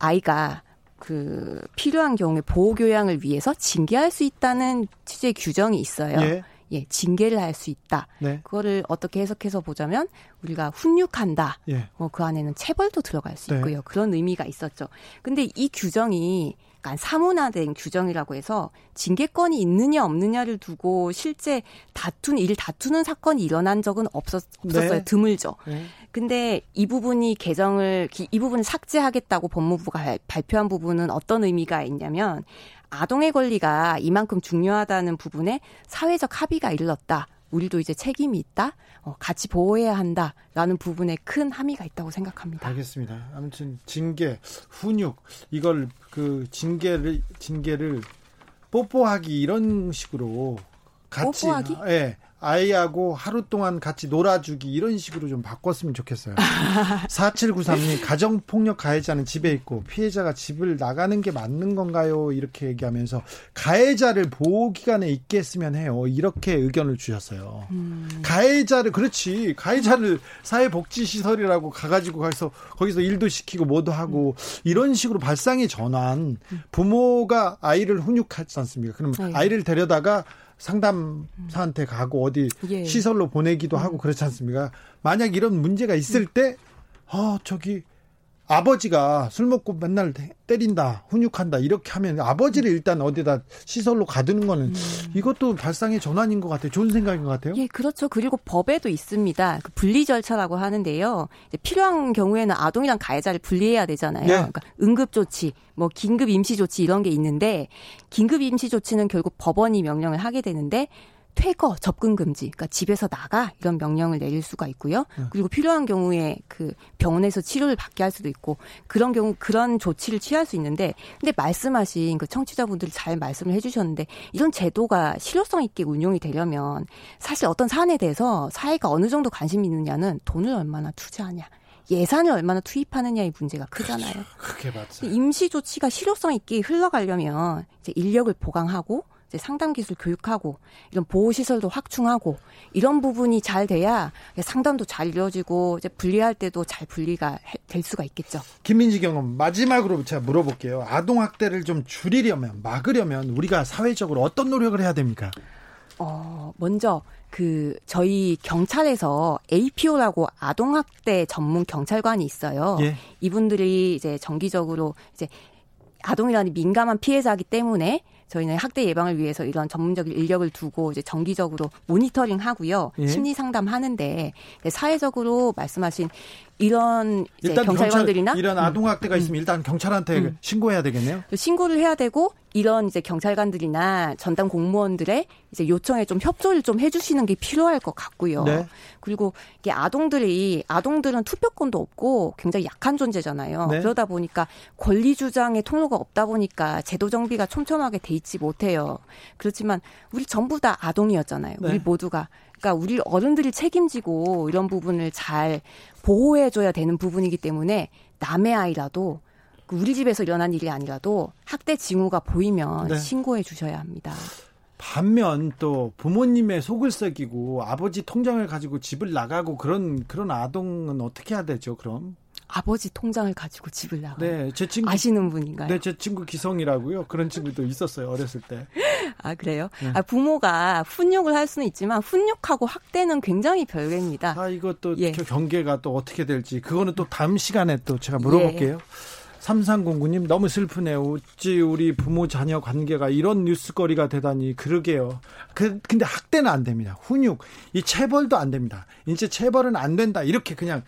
아이가 그 필요한 경우에 보호 교양을 위해서 징계할 수 있다는 취지의 규정이 있어요. 예. 예, 징계를 할 수 있다. 네. 그거를 어떻게 해석해서 보자면 우리가 훈육한다. 예. 어, 그 안에는 체벌도 들어갈 수 네. 있고요. 네. 그런 의미가 있었죠. 근데 이 규정이 약간 사문화된 규정이라고 해서 징계권이 있느냐 없느냐를 두고 실제 다툰 일 다투는 사건이 일어난 적은 없었, 없었어요. 네. 드물죠. 네. 근데 이 부분이 개정을 이 부분을 삭제하겠다고 법무부가 발표한 부분은 어떤 의미가 있냐면 아동의 권리가 이만큼 중요하다는 부분에 사회적 합의가 이르렀다. 우리도 이제 책임이 있다. 어, 같이 보호해야 한다라는 부분에 큰 함의가 있다고 생각합니다. 알겠습니다. 아무튼 징계, 훈육 이걸 그 징계를 징계를 뽀뽀하기 이런 식으로 같이 뽀뽀하기? 예. 아이하고 하루 동안 같이 놀아주기 이런 식으로 좀 바꿨으면 좋겠어요. [LAUGHS] 4793님 가정폭력 가해자는 집에 있고 피해자가 집을 나가는 게 맞는 건가요? 이렇게 얘기하면서 가해자를 보호기관에 있게 했으면 해요. 이렇게 의견을 주셨어요. 음. 가해자를 그렇지 가해자를 사회복지시설이라고 가가지고 가서 거기서 일도 시키고 뭐도 하고 음. 이런 식으로 발상의 전환 부모가 아이를 훈육하지 않습니까? 그럼 네. 아이를 데려다가 상담사한테 가고 어디 예. 시설로 보내기도 하고 음. 그렇지 않습니까? 만약 이런 문제가 있을 때, 어, 저기, 아버지가 술 먹고 맨날 때린다, 훈육한다 이렇게 하면 아버지를 일단 어디다 시설로 가두는 거는 음. 이것도 발상의 전환인 것 같아요. 좋은 생각인 것 같아요. 예, 그렇죠. 그리고 법에도 있습니다. 그 분리 절차라고 하는데요. 필요한 경우에는 아동이랑 가해자를 분리해야 되잖아요. 네. 그러니까 응급 조치, 뭐 긴급 임시 조치 이런 게 있는데 긴급 임시 조치는 결국 법원이 명령을 하게 되는데 퇴거, 접근 금지, 그러니까 집에서 나가 이런 명령을 내릴 수가 있고요. 네. 그리고 필요한 경우에 그 병원에서 치료를 받게 할 수도 있고 그런 경우 그런 조치를 취할 수 있는데 근데 말씀하신 그 청취자분들이 잘 말씀을 해주셨는데 이런 제도가 실효성 있게 운용이 되려면 사실 어떤 사안에 대해서 사회가 어느 정도 관심이 있느냐는 돈을 얼마나 투자하냐. 예산을 얼마나 투입하느냐의 문제가 크잖아요. 그게 맞죠. 임시 조치가 실효성 있게 흘러가려면 이제 인력을 보강하고 이제 상담 기술 교육하고 이런 보호 시설도 확충하고 이런 부분이 잘 돼야 상담도 잘 이루어지고 이제 분리할 때도 잘 분리가 될 수가 있겠죠. 김민지 경험 마지막으로 제가 물어볼게요. 아동 학대를 좀 줄이려면 막으려면 우리가 사회적으로 어떤 노력을 해야 됩니까? 어, 먼저 그 저희 경찰에서 APO라고 아동학대 전문 경찰관이 있어요. 예. 이분들이 이제 정기적으로 이제 아동이라는 민감한 피해자이기 때문에 저희는 학대 예방을 위해서 이런 전문적인 인력을 두고 이제 정기적으로 모니터링 하고요. 예. 심리 상담 하는데 사회적으로 말씀하신 이런 일단 경찰관들이나 경찰, 이런 아동 학대가 음. 있으면 일단 경찰한테 음. 신고해야 되겠네요. 신고를 해야 되고 이런 이제 경찰관들이나 전담 공무원들의 이제 요청에 좀 협조를 좀 해주시는 게 필요할 것 같고요. 네. 그리고 이게 아동들이 아동들은 투표권도 없고 굉장히 약한 존재잖아요. 네. 그러다 보니까 권리 주장의 통로가 없다 보니까 제도 정비가 촘촘하게 돼 있지 못해요. 그렇지만 우리 전부 다 아동이었잖아요. 네. 우리 모두가 그러니까 우리 어른들이 책임지고 이런 부분을 잘 보호해줘야 되는 부분이기 때문에 남의 아이라도 그 우리 집에서 일어난 일이 아니라도 학대 징후가 보이면 네. 신고해 주셔야 합니다. 반면 또 부모님의 속을 썩이고 아버지 통장을 가지고 집을 나가고 그런 그런 아동은 어떻게 해야 되죠? 그럼 아버지 통장을 가지고 집을 나가. 네, 제 친구 아시는 분인가요? 네, 제 친구 기성이라고요. 그런 친구도 있었어요 어렸을 때. [LAUGHS] 아 그래요? 네. 아, 부모가 훈육을 할 수는 있지만 훈육하고 학대는 굉장히 별개입니다. 아 이것도 예. 경계가 또 어떻게 될지 그거는 또 다음 시간에 또 제가 물어볼게요. 예. 3309님 너무 슬프네요. 어찌 우리 부모 자녀 관계가 이런 뉴스거리가 되다니 그러게요. 그 근데 학대는 안 됩니다. 훈육 이 체벌도 안 됩니다. 이제 체벌은 안 된다. 이렇게 그냥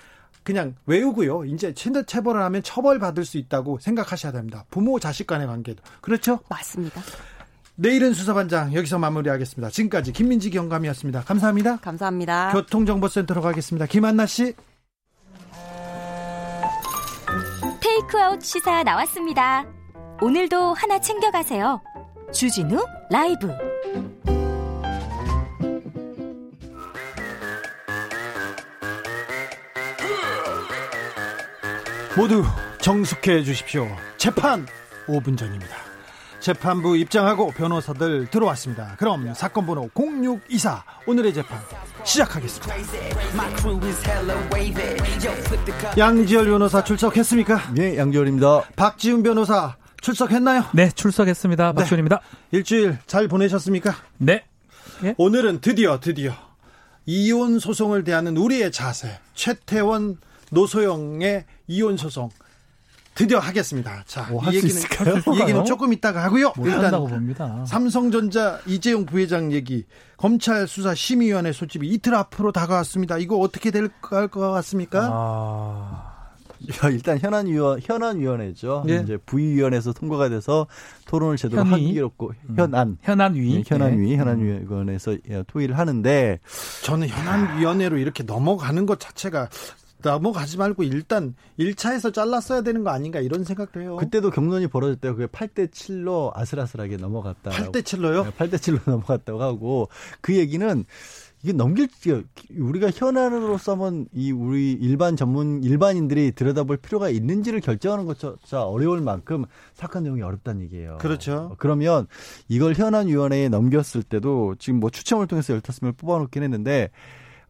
그냥 외우고요. 이제 체벌을 하면 처벌받을 수 있다고 생각하셔야 됩니다. 부모 자식 간의 관계도. 그렇죠? 맞습니다. 내일은 수사반장 여기서 마무리하겠습니다. 지금까지 김민지 경감이었습니다. 감사합니다. 감사합니다. 교통정보센터로 가겠습니다. 김한나 씨. 테이크아웃 시사 나왔습니다. 오늘도 하나 챙겨가세요. 주진우 라이브. 모두 정숙해 주십시오. 재판 5분 전입니다. 재판부 입장하고 변호사들 들어왔습니다. 그럼 사건 번호 0624 오늘의 재판 시작하겠습니다. 양지열 변호사 출석했습니까? 네, 양지열입니다. 박지훈 변호사 출석했나요? 네, 출석했습니다. 네. 박지훈입니다. 네. 일주일 잘 보내셨습니까? 네. 예? 오늘은 드디어 드디어 이혼 소송을 대하는 우리의 자세 최태원 노소영의 이혼 소송 드디어 하겠습니다. 자, 뭐 이 얘기는 이 얘기는 조금 이따가 하고요. 일단 봅니다. 삼성전자 이재용 부회장 얘기 검찰 수사 심의위원회 소집이 이틀 앞으로 다가왔습니다. 이거 어떻게 될 것 같습니까? 아... 일단 현안 위원 현안 위원회죠. 네. 이제 부위원회에서 통과가 돼서 토론을 제대로 하기 어렵고 음. 현안 현안위 네, 현안위 네. 현안위원회에서 토의를 하는데 저는 현안위원회로 이렇게 넘어가는 것 자체가 넘어가지 말고 일단 1차에서 잘랐어야 되는 거 아닌가 이런 생각도 해요. 그때도 경론이 벌어졌대요. 그게 8대 7로 아슬아슬하게 넘어갔다. 8대 7로요? 네, 8대 7로 [LAUGHS] 넘어갔다고 하고 그 얘기는 이게 넘길 우리가 현안으로서만 이 우리 일반 전문 일반인들이 들여다볼 필요가 있는지를 결정하는 것조차 어려울 만큼 사건 내용이 어렵다는 얘기예요. 그렇죠. 그러면 이걸 현안 위원회에 넘겼을 때도 지금 뭐 추첨을 통해서 15명을 뽑아놓긴 했는데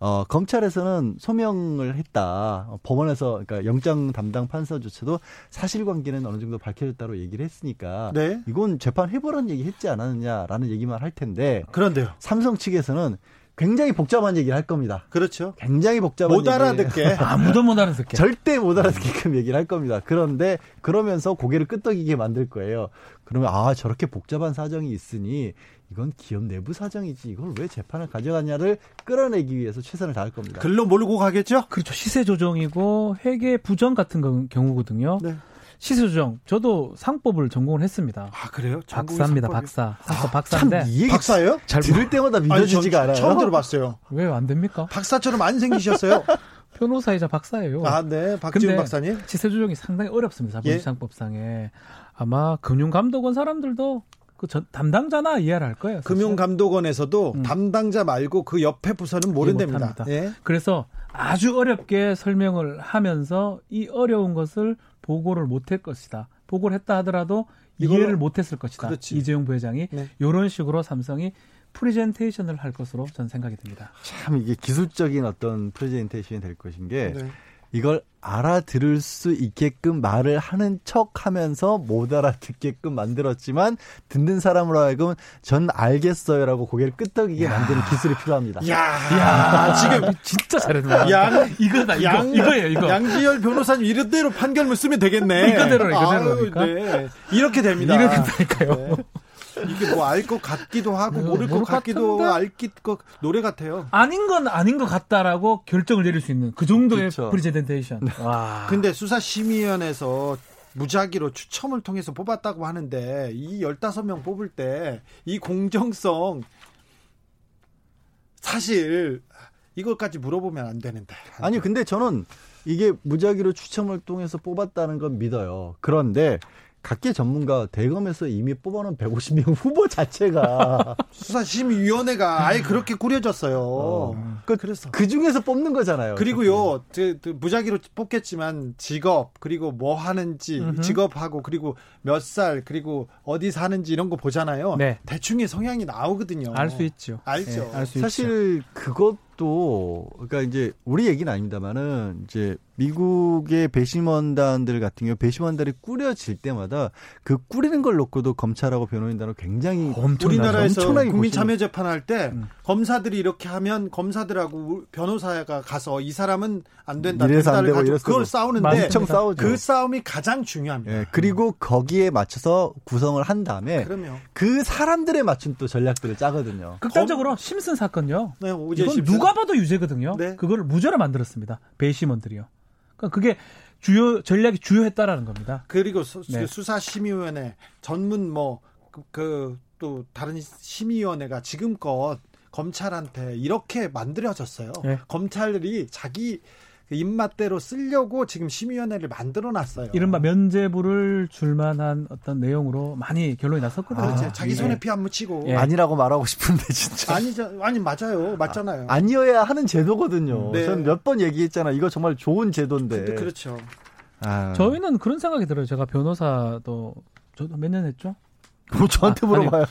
어, 검찰에서는 소명을 했다. 어, 법원에서 그러니까 영장 담당 판사조차도 사실관계는 어느 정도 밝혀졌다고 얘기를 했으니까 네. 이건 재판 해보라는 얘기 했지 않았느냐라는 얘기만 할 텐데 그런데요. 삼성 측에서는 굉장히 복잡한 얘기를 할 겁니다. 그렇죠. 굉장히 복잡한 못 알아듣게 [LAUGHS] 아무도 못 알아듣게. 절대 못 알아듣게끔 얘기를 할 겁니다. 그런데 그러면서 고개를 끄덕이게 만들 거예요. 그러면 아 저렇게 복잡한 사정이 있으니 이건 기업 내부 사정이지 이걸 왜 재판을 가져갔냐를 끌어내기 위해서 최선을 다할 겁니다. 글로 몰고 가겠죠? 그렇죠. 시세 조정이고 회계 부정 같은 거- 경우거든요. 네. 시세 조정. 저도 상법을 전공을 했습니다. 아 그래요? 박사입니다. 상법이- 박사. 상법 참 박사인데 이 얘기 박사예요? 잘 들을 때마다 믿어지지가 않아요. 처음 들어봤어요. 왜 안 됩니까? 박사처럼 안 생기셨어요? [LAUGHS] 변호사이자 박사예요. 아, 네. 박지훈 박사님. 시세 조정이 상당히 어렵습니다. 예. 자본시장법상에 아마 금융감독원 사람들도 그 전- 담당자나 이해를 할 거예요. 사실. 금융감독원에서도 음. 담당자 말고 그 옆에 부서는 모른답니다. 예. 그래서 아주 어렵게 설명을 하면서 이 어려운 것을 보고를 못할 것이다. 보고를 했다 하더라도 이해를 못했을 것이다. 그렇지. 이재용 부회장이 네. 이런 식으로 삼성이 프리젠테이션을 할 것으로 저는 생각이 듭니다. 참 이게 기술적인 어떤 프레젠테이션이 될 것인 게 네. 이걸 알아들을 수 있게끔 말을 하는 척 하면서 못 알아듣게끔 만들었지만 듣는 사람으로 하여금 전 알겠어요라고 고개를 끄덕이게 만드는 기술이 필요합니다. 야, 지금 진짜 잘했네. 양 이거다 이거 양, 이거예요 이거. 양지열 변호사님 이대로 판결문 쓰면 되겠네. 이거대로, 이거대로 그러니까. 네. 이렇게 됩니다. 이렇게 된다니까요. 네. 이게 뭐 알 것 같기도 하고 네, 모를 것 같기도 같은데? 알기 것 노래 같아요. 아닌 건 아닌 것 같다라고 결정을 내릴 수 있는 그 정도의 그렇죠. 프리젠테이션. 와. 근데 수사심의위원회에서 무작위로 추첨을 통해서 뽑았다고 하는데 이 15명 뽑을 때 이 공정성 사실 이것까지 물어보면 안 되는데. 아니 근데 저는 이게 무작위로 추첨을 통해서 뽑았다는 건 믿어요. 그런데 각계 전문가 대검에서 이미 뽑아놓은 150명 [LAUGHS] 후보 자체가 수사심의위원회가 아예 그렇게 꾸려졌어요. 어. 그, 그래서 그 중에서 뽑는 거잖아요. 그리고요, 저, 저 무작위로 뽑겠지만 직업 그리고 뭐 하는지 음흠. 직업하고 그리고 몇 살 그리고 어디 사는지 이런 거 보잖아요. 네. 대충의 성향이 나오거든요. 알 수 있죠. 알죠. 예, 알수 있죠. 사실 그것도 그러니까 이제 우리 얘기는 아닙니다만은 이제 미국의 배심원단들 같은 경우 배심원단이 꾸려질 때마다 그 꾸리는 걸 놓고도 검찰하고 변호인단은 굉장히 엄청나죠. 우리나라에서 엄청나게 국민 참여 재판할 때 음. 검사들이 이렇게 하면 검사들하고 변호사가 가서 이 사람은 안 된다. 이래서 안 된다를 되고 가지고 이래서 그걸. 싸우는데 엄청 싸우죠. 그 싸움이 가장 중요합니다. 예, 그리고 거기에 맞춰서 구성을 한 다음에 그러면 그 사람들에 맞춘 또 전략들을 짜거든요. 극단적으로 심슨 사건요. 네, 이건 심슨. 누가 봐도 유죄거든요. 네. 그걸 무죄로 만들었습니다. 배심원들이요. 그러니까 그게 주요 전략이 주요했다라는 겁니다. 그리고 수, 네. 수사심의위원회 전문 뭐 그 또 다른 심의위원회가 지금껏 검찰한테 이렇게 만들어졌어요. 네. 검찰이 자기 그 입맛대로 쓰려고 지금 심의위원회를 만들어 놨어요. 이른바 면제부를 줄만한 어떤 내용으로 많이 결론이 났었거든요. 아, 자기 예. 손에 피 안 묻히고 예. 아니라고 말하고 싶은데 진짜 아니죠. 아니 맞아요. 맞잖아요. 아 니어야 하는 제도거든요. 네. 저는 몇 번 얘기했잖아. 이거 정말 좋은 제도인데. 그렇죠. 아, 저희는 그런 생각이 들어요. 제가 변호사도 저도 몇 년 했죠. 뭐 저한테 아, 물어봐요.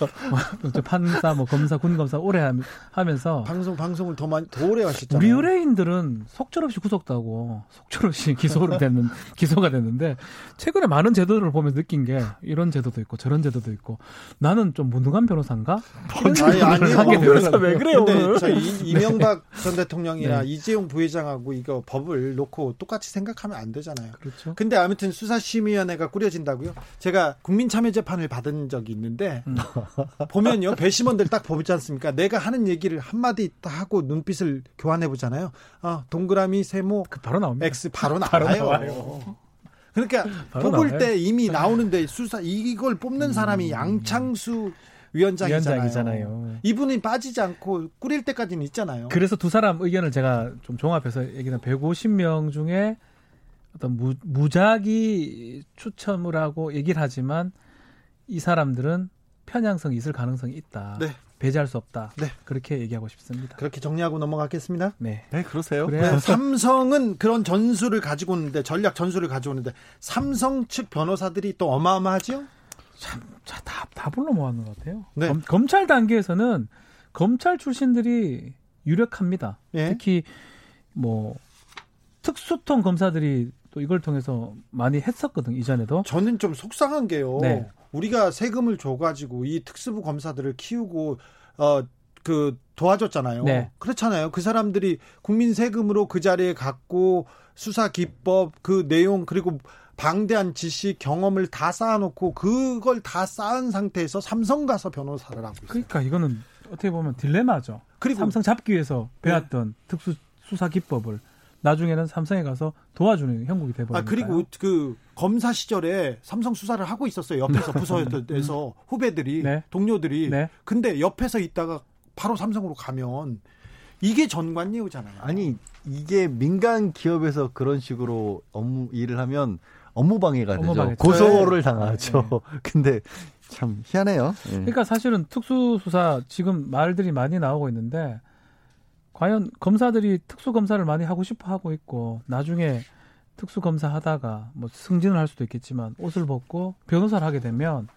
저 판사, 뭐 검사, 군 검사 오래 함- 하면서 방송 방송을 더 많이 더 오래 하셨잖아요. 우리 의뢰인들은 속절없이 구속되고 속절없이 [LAUGHS] 기소를 됐는 기소가 됐는데 최근에 많은 제도를 보면서 느낀 게 이런 제도도 있고 저런 제도도 있고 나는 좀 무능한 변호사인가? 아니, 생각을 아니요. 하게 변호사. 왜 그래요, 근데 오늘? 저 이, 이명박 전 대통령이나 네. 이재용 부회장하고 이거 법을 놓고 똑같이 생각하면 안 되잖아요. 그렇죠. 근데 아무튼 수사심의위원회가 꾸려진다고요? 제가 국민참여재판을 받은 적이 있는데 음. 보면요 배심원들 딱 보지 않습니까? 내가 하는 얘기를 한 마디 딱 하고 눈빛을 교환해 보잖아요. 아 동그라미 세모 그 바로 나옵니다. X 바로 [LAUGHS] 나와요. 그러니까 바로 뽑을 나와요. 때 이미 나오는데 수사 이걸 뽑는 사람이 양창수 위원장이잖아요. 위원장이잖아요. 이분이 빠지지 않고 꾸릴 때까지는 있잖아요. 그래서 두 사람 의견을 제가 좀 종합해서 얘기는 150명 중에 어떤 무, 무작위 추첨을 하고 얘기를 하지만 이 사람들은 편향성이 있을 가능성이 있다. 네. 배제할 수 없다. 네. 그렇게 얘기하고 싶습니다. 그렇게 정리하고 넘어가겠습니다. 네. 네, 그러세요. 네, 삼성은 그런 전술을 가지고 오는데 전략 전술을 가지고 오는데 삼성 측 변호사들이 또 어마어마하죠? 자, 다, 다 불러 모았는 것 같아요. 네. 검, 검찰 단계에서는 검찰 출신들이 유력합니다. 예. 특히 뭐 특수통 검사들이 또 이걸 통해서 많이 했었거든 이전에도. 저는 좀 속상한 게요. 네. 우리가 세금을 줘가지고 이 특수부 검사들을 키우고 어 그 도와줬잖아요. 네. 그렇잖아요. 그 사람들이 국민 세금으로 그 자리에 갔고 수사 기법 그 내용 그리고 방대한 지식 경험을 다 쌓아놓고 그걸 다 쌓은 상태에서 삼성 가서 변호사를 하고 있어요. 그러니까 이거는 어떻게 보면 딜레마죠. 그리고 삼성 잡기 위해서 배웠던 네. 특수 수사 기법을 나중에는 삼성에 가서 도와주는 형국이 돼버립니다. 아 그리고 그 검사 시절에 삼성 수사를 하고 있었어요. 옆에서 [LAUGHS] 부서에서 후배들이 네. 동료들이. 네. 근데 옆에서 있다가 바로 삼성으로 가면 이게 전관예우잖아요. 아니 이게 민간 기업에서 그런 식으로 업무 일을 하면 업무 방해가 되죠. 방해. 고소를 네. 당하죠. 네. [LAUGHS] 근데 참 희한해요. 네. 그러니까 사실은 특수수사 지금 말들이 많이 나오고 있는데 과연 검사들이 특수 검사를 많이 하고 싶어 하고 있고 나중에 특수 검사 하다가 뭐 승진을 할 수도 있겠지만 옷을 벗고 변호사를 하게 되면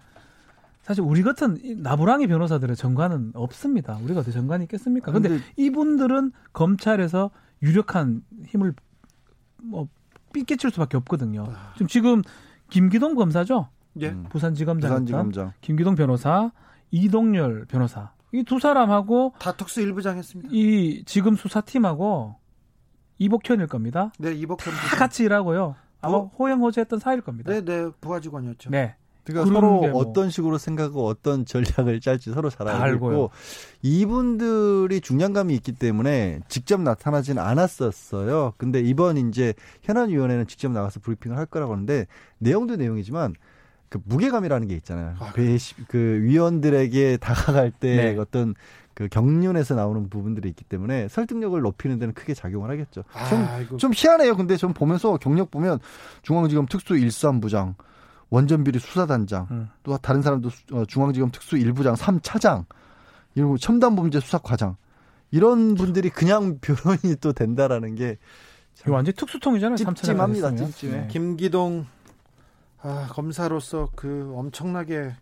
사실 우리 같은 나부랑이 변호사들의 정관은 없습니다. 우리가 어떻게 정관이 있겠습니까? 근데, 근데 이분들은 검찰에서 유력한 힘을 뭐 삐끼칠 수밖에 없거든요. 아. 지금 지금 김기동 검사죠? 예. 부산지검장, 부산지검장. 김기동 변호사, 이동열 변호사. 이 두 사람하고 다 특수 일부장 했습니다. 이 지금 수사팀하고 이복현일 겁니다. 네, 이복현 다 같이 일하고요. 아마 호영호재했던 사이일 겁니다. 네, 네, 부하 직원이었죠. 네. 그러니까 서로 뭐. 어떤 식으로 생각하고 어떤 전략을 짤지 서로 잘 알고 있고 이분들이 중량감이 있기 때문에 직접 나타나지는 않았었어요. 근데 이번 이제 현안위원회는 직접 나가서 브리핑을 할 거라고 하는데 내용도 내용이지만 그 무게감이라는 게 있잖아요. 아, 배시, 그 위원들에게 [LAUGHS] 다가갈 때 네. 어떤 그 경륜에서 나오는 부분들이 있기 때문에 설득력을 높이는 데는 크게 작용을 하겠죠. 좀, 아, 좀 희한해요. 근데 좀 보면서 경력 보면 중앙지검 특수 일수부장 원전비리 수사단장, 음. 또 다른 사람도 어, 중앙지검 특수 1부장 3차장, 이런 첨단범죄 수사과장 이런 분들이 그냥 [LAUGHS] 변호인이 또 된다라는 게참 완전 특수통이잖아요. 찜찜합니다. 찜찜해. 네. 김기동 아, 검사로서 그 엄청나게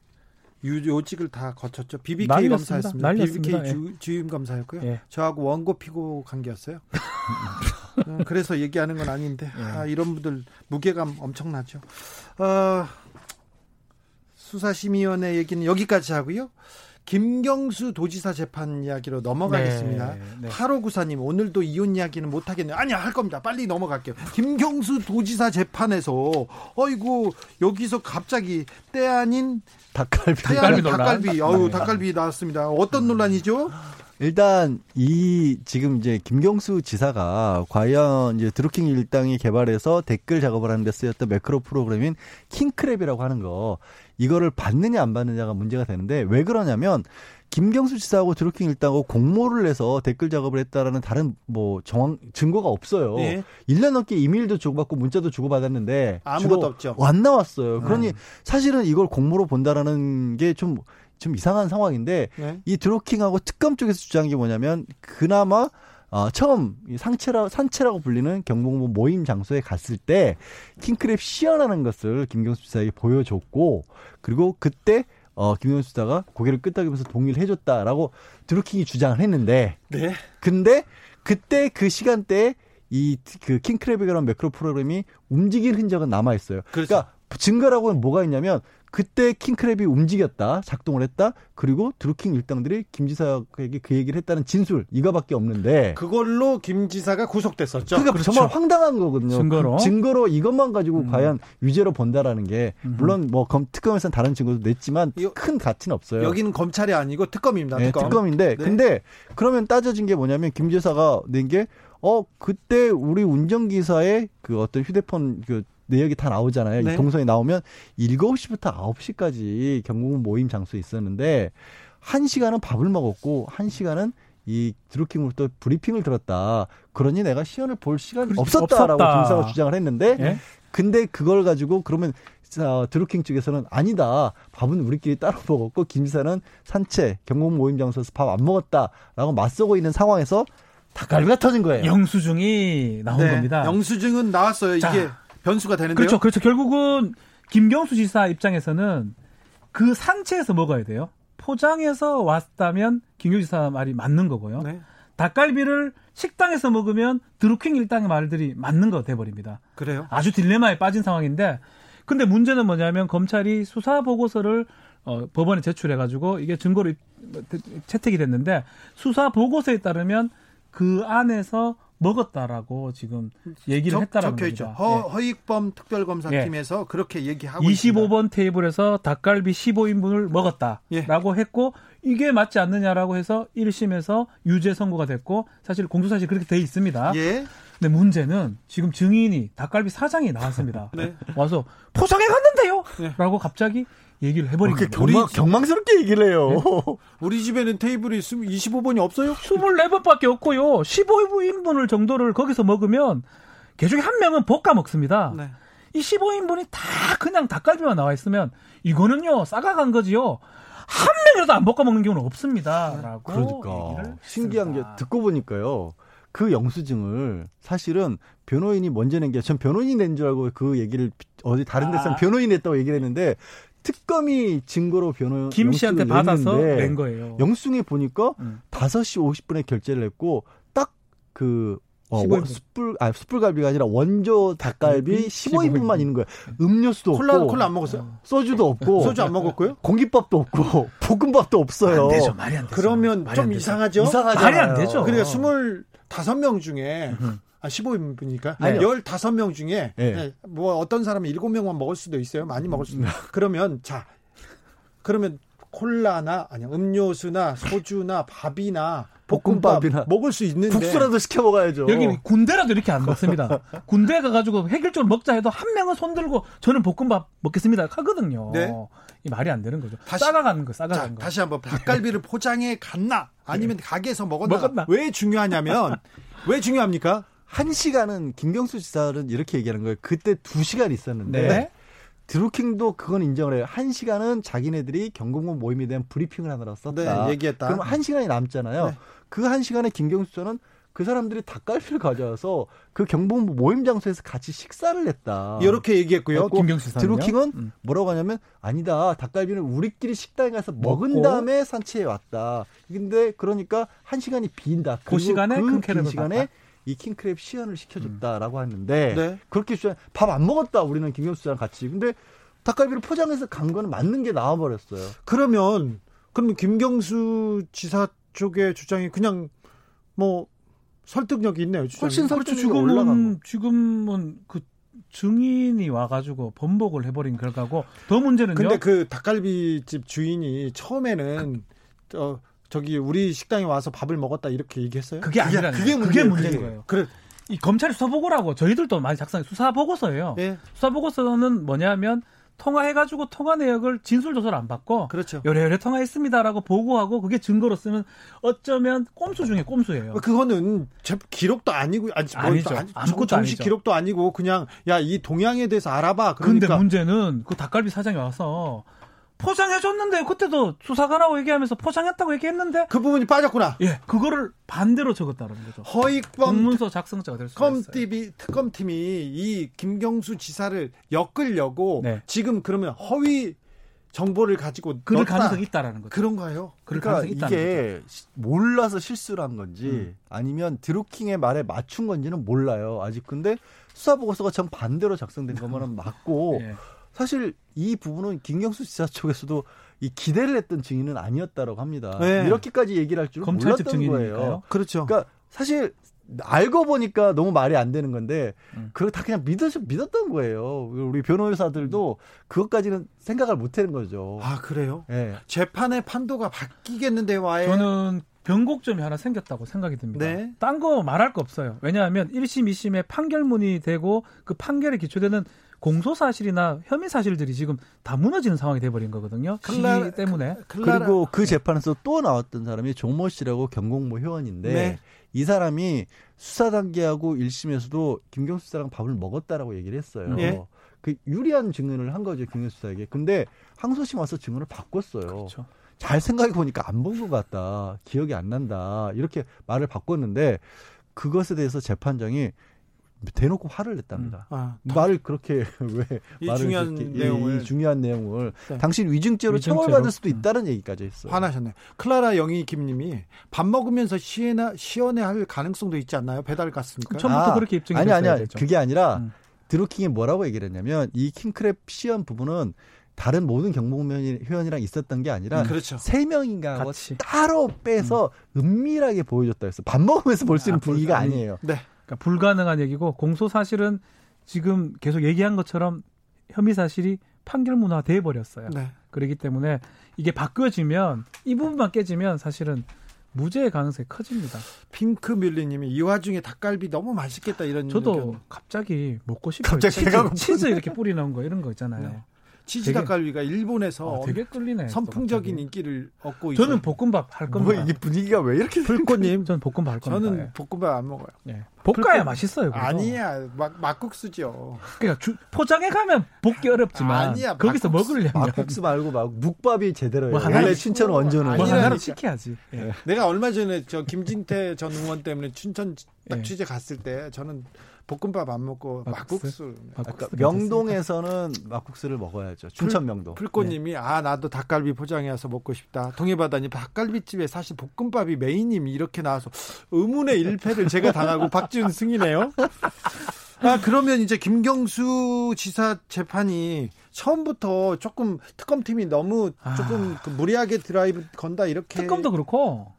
요직을 다 거쳤죠. BBK 날렸습니다. 검사였습니다. 날렸습니다. BBK 주, 예. 주 임 검사였고요. 예. 저하고 원고 피고 관계였어요. [LAUGHS] 어, 그래서 얘기하는 건 아닌데 예. 아, 이런 분들 무게감 엄청나죠. 어, 수사심의위원회 얘기는 여기까지 하고요. 김경수 도지사 재판 이야기로 넘어가겠습니다. 네, 네. 8594님, 오늘도 이혼 이야기는 못하겠네요. 아니야, 할 겁니다. 빨리 넘어갈게요. 김경수 도지사 재판에서, 어이구, 여기서 갑자기 때 아닌 닭갈비. 닭갈비 논란. 닭갈비. 어유 네. 닭갈비 나왔습니다. 어떤 논란이죠? 일단 이 지금 이제 김경수 지사가 과연 이제 드루킹 일당이 개발해서 댓글 작업을 하는데 쓰였던 매크로 프로그램인 킹크랩이라고 하는 거 이거를 받느냐 안 받느냐가 문제가 되는데 왜 그러냐면 김경수 지사하고 드루킹 일당하고 공모를 해서 댓글 작업을 했다라는 다른 뭐 정황 증거가 없어요. 네. 1년 넘게 이메일도 주고받고 문자도 주고받았는데 아무것도 없죠. 안 나왔어요. 그러니 음. 사실은 이걸 공모로 본다라는 게좀좀 이상한 상황인데 네. 이 드루킹하고 특검 쪽에서 주장한 게 뭐냐면 그나마 어, 처음 상체라 산채라고 불리는 경복무 모임 장소에 갔을 때 킹크랩 시연하는 것을 김경수 지사에게 보여줬고 그리고 그때 어, 김경수 지사가 고개를 끄덕이면서 동의를 해줬다라고 드루킹이 주장을 했는데 네. 근데 그때 그 시간대에 이그 킹크랩이라는 매크로 프로그램이 움직일 흔적은 남아 있어요. 그렇죠. 그러니까 증거라고는 뭐가 있냐면 그때 킹크랩이 움직였다, 작동을 했다. 그리고 드루킹 일당들이 김 지사에게 그 얘기를 했다는 진술 이거밖에 없는데 그걸로 김 지사가 구속됐었죠. 그러니까 그렇죠. 정말 황당한 거거든요. 증거로 그 증거로 이것만 가지고 음. 과연 유죄로 본다라는 게 음. 물론 뭐 검, 특검에서는 다른 증거도 냈지만 큰 가치는 없어요. 여기는 검찰이 아니고 특검입니다. 네, 특검. 인데 네. 근데 그러면 따져진 게 뭐냐면 김 지사가 낸 게 어, 그때 우리 운전기사의 그 어떤 휴대폰 그 내역이 다 나오잖아요. 네. 이 동선이 나오면 7시부터 9시까지 경공 모임 장소에 있었는데 1시간은 밥을 먹었고 1시간은 이 드루킹으로부터 브리핑을 들었다. 그러니 내가 시연을 볼 시간이 없었다라고 없었다. 김사가 주장을 했는데 예? 근데 그걸 가지고 그러면 어, 드루킹 측에서는 아니다. 밥은 우리끼리 따로 [LAUGHS] 먹었고 김지사는 산채 경공 모임 장소에서 밥 안 먹었다라고 맞서고 있는 상황에서 닭갈비가 터진 거예요. 영수증이 나온 네, 겁니다. 영수증은 나왔어요. 자, 이게 변수가 되는데요. 그렇죠. 그렇죠. 결국은 김경수 지사 입장에서는 그 상체에서 먹어야 돼요. 포장해서 왔다면 김경수 지사 말이 맞는 거고요. 네. 닭갈비를 식당에서 먹으면 드루킹 일당의 말들이 맞는 거 돼버립니다. 그래요? 아주 딜레마에 빠진 상황인데, 근데 문제는 뭐냐면 검찰이 수사 보고서를 어, 법원에 제출해가지고 이게 증거로 채택이 됐는데 수사 보고서에 따르면 그 안에서 먹었다라고 지금 얘기를 적, 했다라는 적혀 있죠. 허, 예. 허익범 특별검사팀에서 예. 그렇게 얘기하고 25번 있습니다. 테이블에서 닭갈비 15인분을 먹었다라고 예. 했고 이게 맞지 않느냐라고 해서 1심에서 유죄 선고가 됐고 사실 공소사실 그렇게 돼 있습니다. 예. 근데 문제는 지금 증인이 닭갈비 사장이 나왔습니다. [LAUGHS] 네. 와서 포장해 갔는데요. 네. 라고 갑자기 얘기를 해버린 거예요. 경망, 경망스럽게 얘기를 해요. 네? 우리 집에는 테이블이 25번이 없어요? 24번밖에 없고요. 15인분을 정도를 거기서 먹으면 개중에 한 명은 볶아 먹습니다. 네. 이 15인분이 다 그냥 닭갈비만 나와 있으면 이거는요 싸가간 거지요. 한 명이라도 안 볶아 먹는 경우는 없습니다. 라고 그러니까 신기한 게 듣고 보니까요. 그 영수증을 사실은 변호인이 먼저 낸 게 전 변호인이 낸 줄 알고 그 얘기를 어디 다른 데서 아. 변호인이 냈다고 얘기를 했는데 특검이 증거로 변호 김 씨한테 받아서 낸 거예요. 영수증에 보니까 음. 5시 50분에 결제를 했고 딱그 어, 숯불 아 숯불갈비가 아니라 원조 닭갈비 15인분만 있는 거예요. 음료수도 콜라, 없고 콜라 안 먹었어요? 소주도 없고 [LAUGHS] 소주 안 먹었고요? 공깃밥도 없고 [LAUGHS] 볶음밥도 없어요. 안 되죠. 말이 안 되죠. 그러면 좀 이상하죠? 이상하죠. 말이 안 되죠. 그러니까 25명 중에 아, 15인분이니까 네. 15명 중에 네. 네. 뭐 어떤 사람은 7명만 먹을 수도 있어요. 많이 먹을 수도. 있어요. 그러면 자. 그러면 콜라나 아니 음료수나 소주나 밥이나 볶음밥이나 먹을 수 있는데 국수라도 시켜 먹어야죠. 여기 군대라도 이렇게 안 먹습니다. [LAUGHS] 군대 가가지고 해결적으로 먹자 해도 한 명은 손 들고 저는 볶음밥 먹겠습니다 하거든요. 네? 이 말이 안 되는 거죠. 다시, 싸가가는 거, 싸가가는 거. 다시 한번 닭갈비를 [LAUGHS] 포장해 갔나 아니면 네. 가게에서 먹었나? 먹었나? 왜 중요하냐면 [LAUGHS] 왜 중요합니까? 한 시간은 김경수 지사는 이렇게 얘기하는 거예요. 그때 두 시간 있었는데 네? 드루킹도 그건 인정을 해요. 한 시간은 자기네들이 경공모 모임에 대한 브리핑을 하느라 썼다. 네, 얘기했다. 그럼 한 시간이 남잖아요. 네. 그한 시간에 김경수 지사는 그 사람들이 닭갈비를 가져와서 그 경복부 모임 장소에서 같이 식사를 했다. 이렇게 얘기했고요. 김경수 드루킹은 음. 뭐라고 하냐면 아니다. 닭갈비는 우리끼리 식당에 가서 먹은 다음에 산치에 왔다. 근데 그러니까 한 시간이 빈다. 그 시간에 그 시간에 봤다. 이 킹크랩 시연을 시켜줬다라고 하는데 네. 그렇게 밥 안 먹었다 우리는 김경수 씨랑 같이 근데 닭갈비를 포장해서 간 거는 맞는 게 나와버렸어요. 그러면 그러면 김경수 지사 쪽의 주장이 그냥 뭐 설득력이 있네요. 주장이. 훨씬 설득력이 지금은 지금은 그 증인이 와가지고 번복을 해버린 결과고 더 문제는요. 근데 그 닭갈비집 주인이 처음에는 어, 저기 우리 식당에 와서 밥을 먹었다 이렇게 얘기했어요? 그게 아니라 그게, 문제, 그게 문제인 거예요. 그래. 이 검찰이 수사 보고라고 저희들도 많이 작성해 수사 보고서예요. 네. 수사 보고서는 뭐냐면 통화해가지고 통화 내역을 진술 조사를 안 받고 그렇죠. 요래요래 통화했습니다라고 보고하고 그게 증거로 쓰면 어쩌면 꼼수 중에 꼼수예요. 그거는 기록도 아니고 아니, 뭐 아니죠. 아니, 아무것도 정식 아니죠. 기록도 아니고 그냥 야 이 동향에 대해서 알아봐. 그러니까. 근데 문제는 그 닭갈비 사장이 와서 포장해줬는데 그때도 수사관하고 얘기하면서 포장했다고 얘기했는데 그 부분이 빠졌구나. 예, 그거를 반대로 적었다는 거죠. 허익범 문서 작성자가 될 수가 있어요. 특검팀이 이 김경수 지사를 엮으려고 네. 지금 그러면 허위 정보를 가지고 그럴 가능성이 있다라는 거죠. 그런가요? 그러니까 이게 거죠. 몰라서 실수를 한 건지 음. 아니면 드루킹의 말에 맞춘 건지는 몰라요. 아직 근데 수사 보고서가 정 반대로 작성된 거면 맞고 [LAUGHS] 예. 사실 이 부분은 김경수 지사 쪽에서도 이 기대를 했던 증인은 아니었다라고 합니다. 네. 이렇게까지 얘기를 할 줄은 몰랐던 증인이니까요. 거예요. 그렇죠. 그러니까 사실 알고 보니까 너무 말이 안 되는 건데 음. 그걸 다 그냥 믿어 믿었던 거예요. 우리 변호사들도 그것까지는 생각을 못 하는 거죠. 아 그래요? 네. 재판의 판도가 바뀌겠는데 와요. 저는 변곡점이 하나 생겼다고 생각이 듭니다. 네. 딴 거 말할 거 없어요. 왜냐하면 1심, 2심에 판결문이 되고 그 판결에 기초되는 공소 사실이나 혐의 사실들이 지금 다 무너지는 상황이 돼버린 거거든요. 클라, 때문에. 클라라. 그리고 그 재판에서 또 나왔던 사람이 종모 씨라고 경공모 회원인데 네. 이 사람이 수사 단계하고 1심에서도 김경수 씨랑 밥을 먹었다라고 얘기를 했어요. 네. 그 유리한 증언을 한 거죠 김경수 씨에게. 근데 항소심 와서 증언을 바꿨어요. 그렇죠. 잘 생각해 보니까 안 본 것 같다. 기억이 안 난다. 이렇게 말을 바꿨는데 그것에 대해서 재판장이 대놓고 화를 냈답니다. 음. 아, 말을 그렇게 [LAUGHS] 왜 이 말을 중요한 그렇게, 내용을 이 중요한 내용을 네. 당신 위증죄로, 위증죄로 처벌받을 수도 음. 있다는 음. 얘기까지 했어요. 화나셨네. 클라라 영희 김님이 밥 먹으면서 시연해 시연해할 가능성도 있지 않나요? 배달 갔습니까? 처음부터 아, 그렇게 입증이 아니 아니야. 그게 아니라 음. 드루킹이 뭐라고 얘기를 했냐면 이 킹크랩 시연 부분은 다른 모든 경복회원이랑 있었던 게 아니라 음, 그렇죠. 세 명인가 같이. 따로 빼서 은밀하게 보여줬다 했어. 밥 먹으면서 볼 수 있는 아, 분위기가 아니, 아니에요. 네. 그러니까 불가능한 얘기고 공소 사실은 지금 계속 얘기한 것처럼 혐의 사실이 판결 문화 돼 버렸어요. 네. 그렇기 때문에 이게 바뀌어지면 이 부분만 깨지면 사실은 무죄의 가능성이 커집니다. 핑크 뮬리님이 이 와중에 닭갈비 너무 맛있겠다 이런 저도 의견. 갑자기 먹고 싶어요. 갑자기 치즈. 치즈 이렇게 뿌리 넣은 거 이런 거 있잖아요. 네. 치즈 되게- 닭갈비가 일본에서 아, 되게 끌리네. 선풍적인. 인기를 얻고 저는. 볶음밥 할 겁니다. 뭐 이게 분위기가 왜 이렇게 불꽃님 저는 볶음밥 할 겁니다. 저는 볶음밥 안 먹어요. 예. 예. 볶아야 불꽃- 맛있어요. 아니야 막 막국수죠. 그러니까 주- 포장해 가면 볶기 어렵지만 아니야, 거기서 먹으려면 막국수 말고 막 묵밥이 제대로예요. 뭐 원래 춘천 원조는 뭐. 하나로 시켜야지. 예. 내가 얼마 전에 저 김진태 전 의원 때문에 춘천 딱 예. 취재 갔을 때 저는 볶음밥 안 먹고 막국수? 막국수. 아까 막국수 명동에서는 막국수를 먹어야죠. 춘천 명동. 불꽃님이 아 나도 닭갈비 포장해서 먹고 싶다. 동해바다님 닭갈비집에 사실 볶음밥이 메인님이 이렇게 나와서 의문의 일패를 제가 당하고 박지훈 승이네요. 아 그러면 이제 김경수 지사 재판이 처음부터 조금 특검팀이 너무 아. 조금 그 무리하게 드라이브 건다 이렇게 특검도 그렇고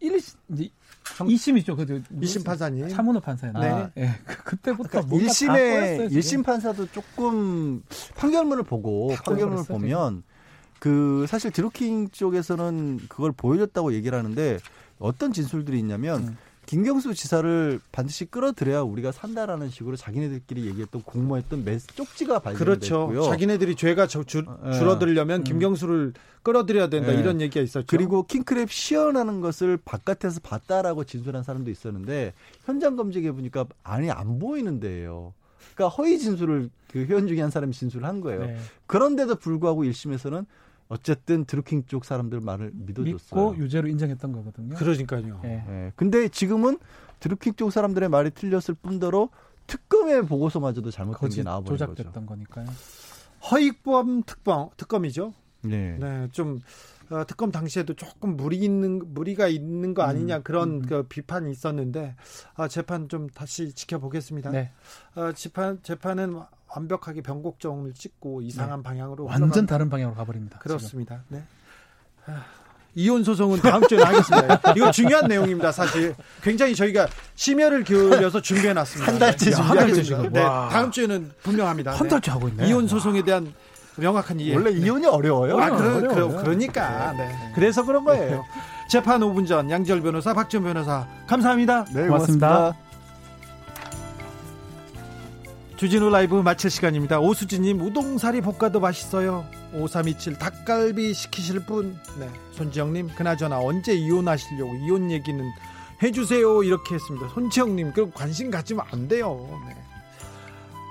1, 이제 2심이죠. 그 이심 판사님. 차문호 판사였나? 네. 예. 그- 그때부터 그러니까 뭔가 다 1심에 꼬였어요, 지금. 1심 판사도 조금 판결문을 보고 다 판결문을 꼬여버렸어요, 보면 그 사실 드루킹 쪽에서는 그걸 보여줬다고 얘기를 하는데 어떤 진술들이 있냐면 음. 김경수 지사를 반드시 끌어들여야 우리가 산다라는 식으로 자기네들끼리 얘기했던 공모했던 매 쪽지가 그렇죠. 발견됐고요. 자기네들이 죄가 저- 줄, 예. 줄어들려면 음. 김경수를 끌어들여야 된다 예. 이런 얘기가 있었죠. 그리고 킹크랩 시연하는 것을 바깥에서 봤다라고 진술한 사람도 있었는데 현장 검증해 보니까 안이 안 보이는 데예요. 그러니까 허위 진술을 그 회원 중에 한 사람이 진술을 한 거예요. 네. 그런데도 불구하고 1심에서는 어쨌든 드루킹 쪽 사람들 말을 믿어줬어요. 믿고 유죄로 인정했던 거거든요. 그러니까요. 예. 예. 근데 지금은 드루킹 쪽 사람들의 말이 틀렸을 뿐더러 특검의 보고서마저도 잘못된 게 나와버린 거죠. 조작됐던 거니까요. 허익범 특검 특검이죠. 네. 네, 좀 어, 특검 당시에도 조금 무리 있는 무리가 있는 거 아니냐 그런 음. 그 비판이 있었는데 아, 재판 좀 다시 지켜보겠습니다. 네. 어, 재판 재판은 완벽하게 변곡점을 찍고 이상한 방향으로 완전 다른 방향으로 가버립니다. 지금. 그렇습니다. 네. 아, 이혼 소송은 다음 주에 하겠습니다. [LAUGHS] 이거 중요한 내용입니다, 사실. 굉장히 저희가 심혈을 기울여서 준비해 놨습니다. 한 달째 네. 달째 있어요. 지금. 네, 와. 다음 주에는 분명합니다. 한 네. 달째 하고 있네. 이혼 소송에 대한 명확한 이해. 원래 이혼이 어려워요. 아, 그러, 어려워요. 그러, 그러니까. 네. 그래서 그런 거예요. 재판 5분 전 양지열 변호사, 박지원 변호사, 감사합니다. 네, 고맙습니다. 고맙습니다. 주진우 라이브 마칠 시간입니다. 오수진님, 우동사리 볶아도 맛있어요. 5327 닭갈비 시키실 분. 네. 손지영님, 그나저나 언제 이혼하시려고 이혼 얘기는 해주세요. 이렇게 했습니다. 손지영님, 그 관심 가지면 안 돼요. 네.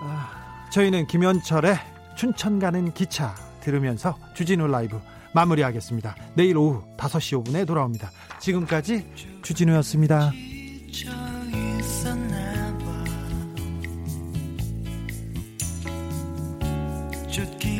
아, 저희는 김현철의 춘천 가는 기차 들으면서 주진우 라이브 마무리하겠습니다. 내일 오후 5시 5분에 돌아옵니다. 지금까지 주진우였습니다. 쫓기는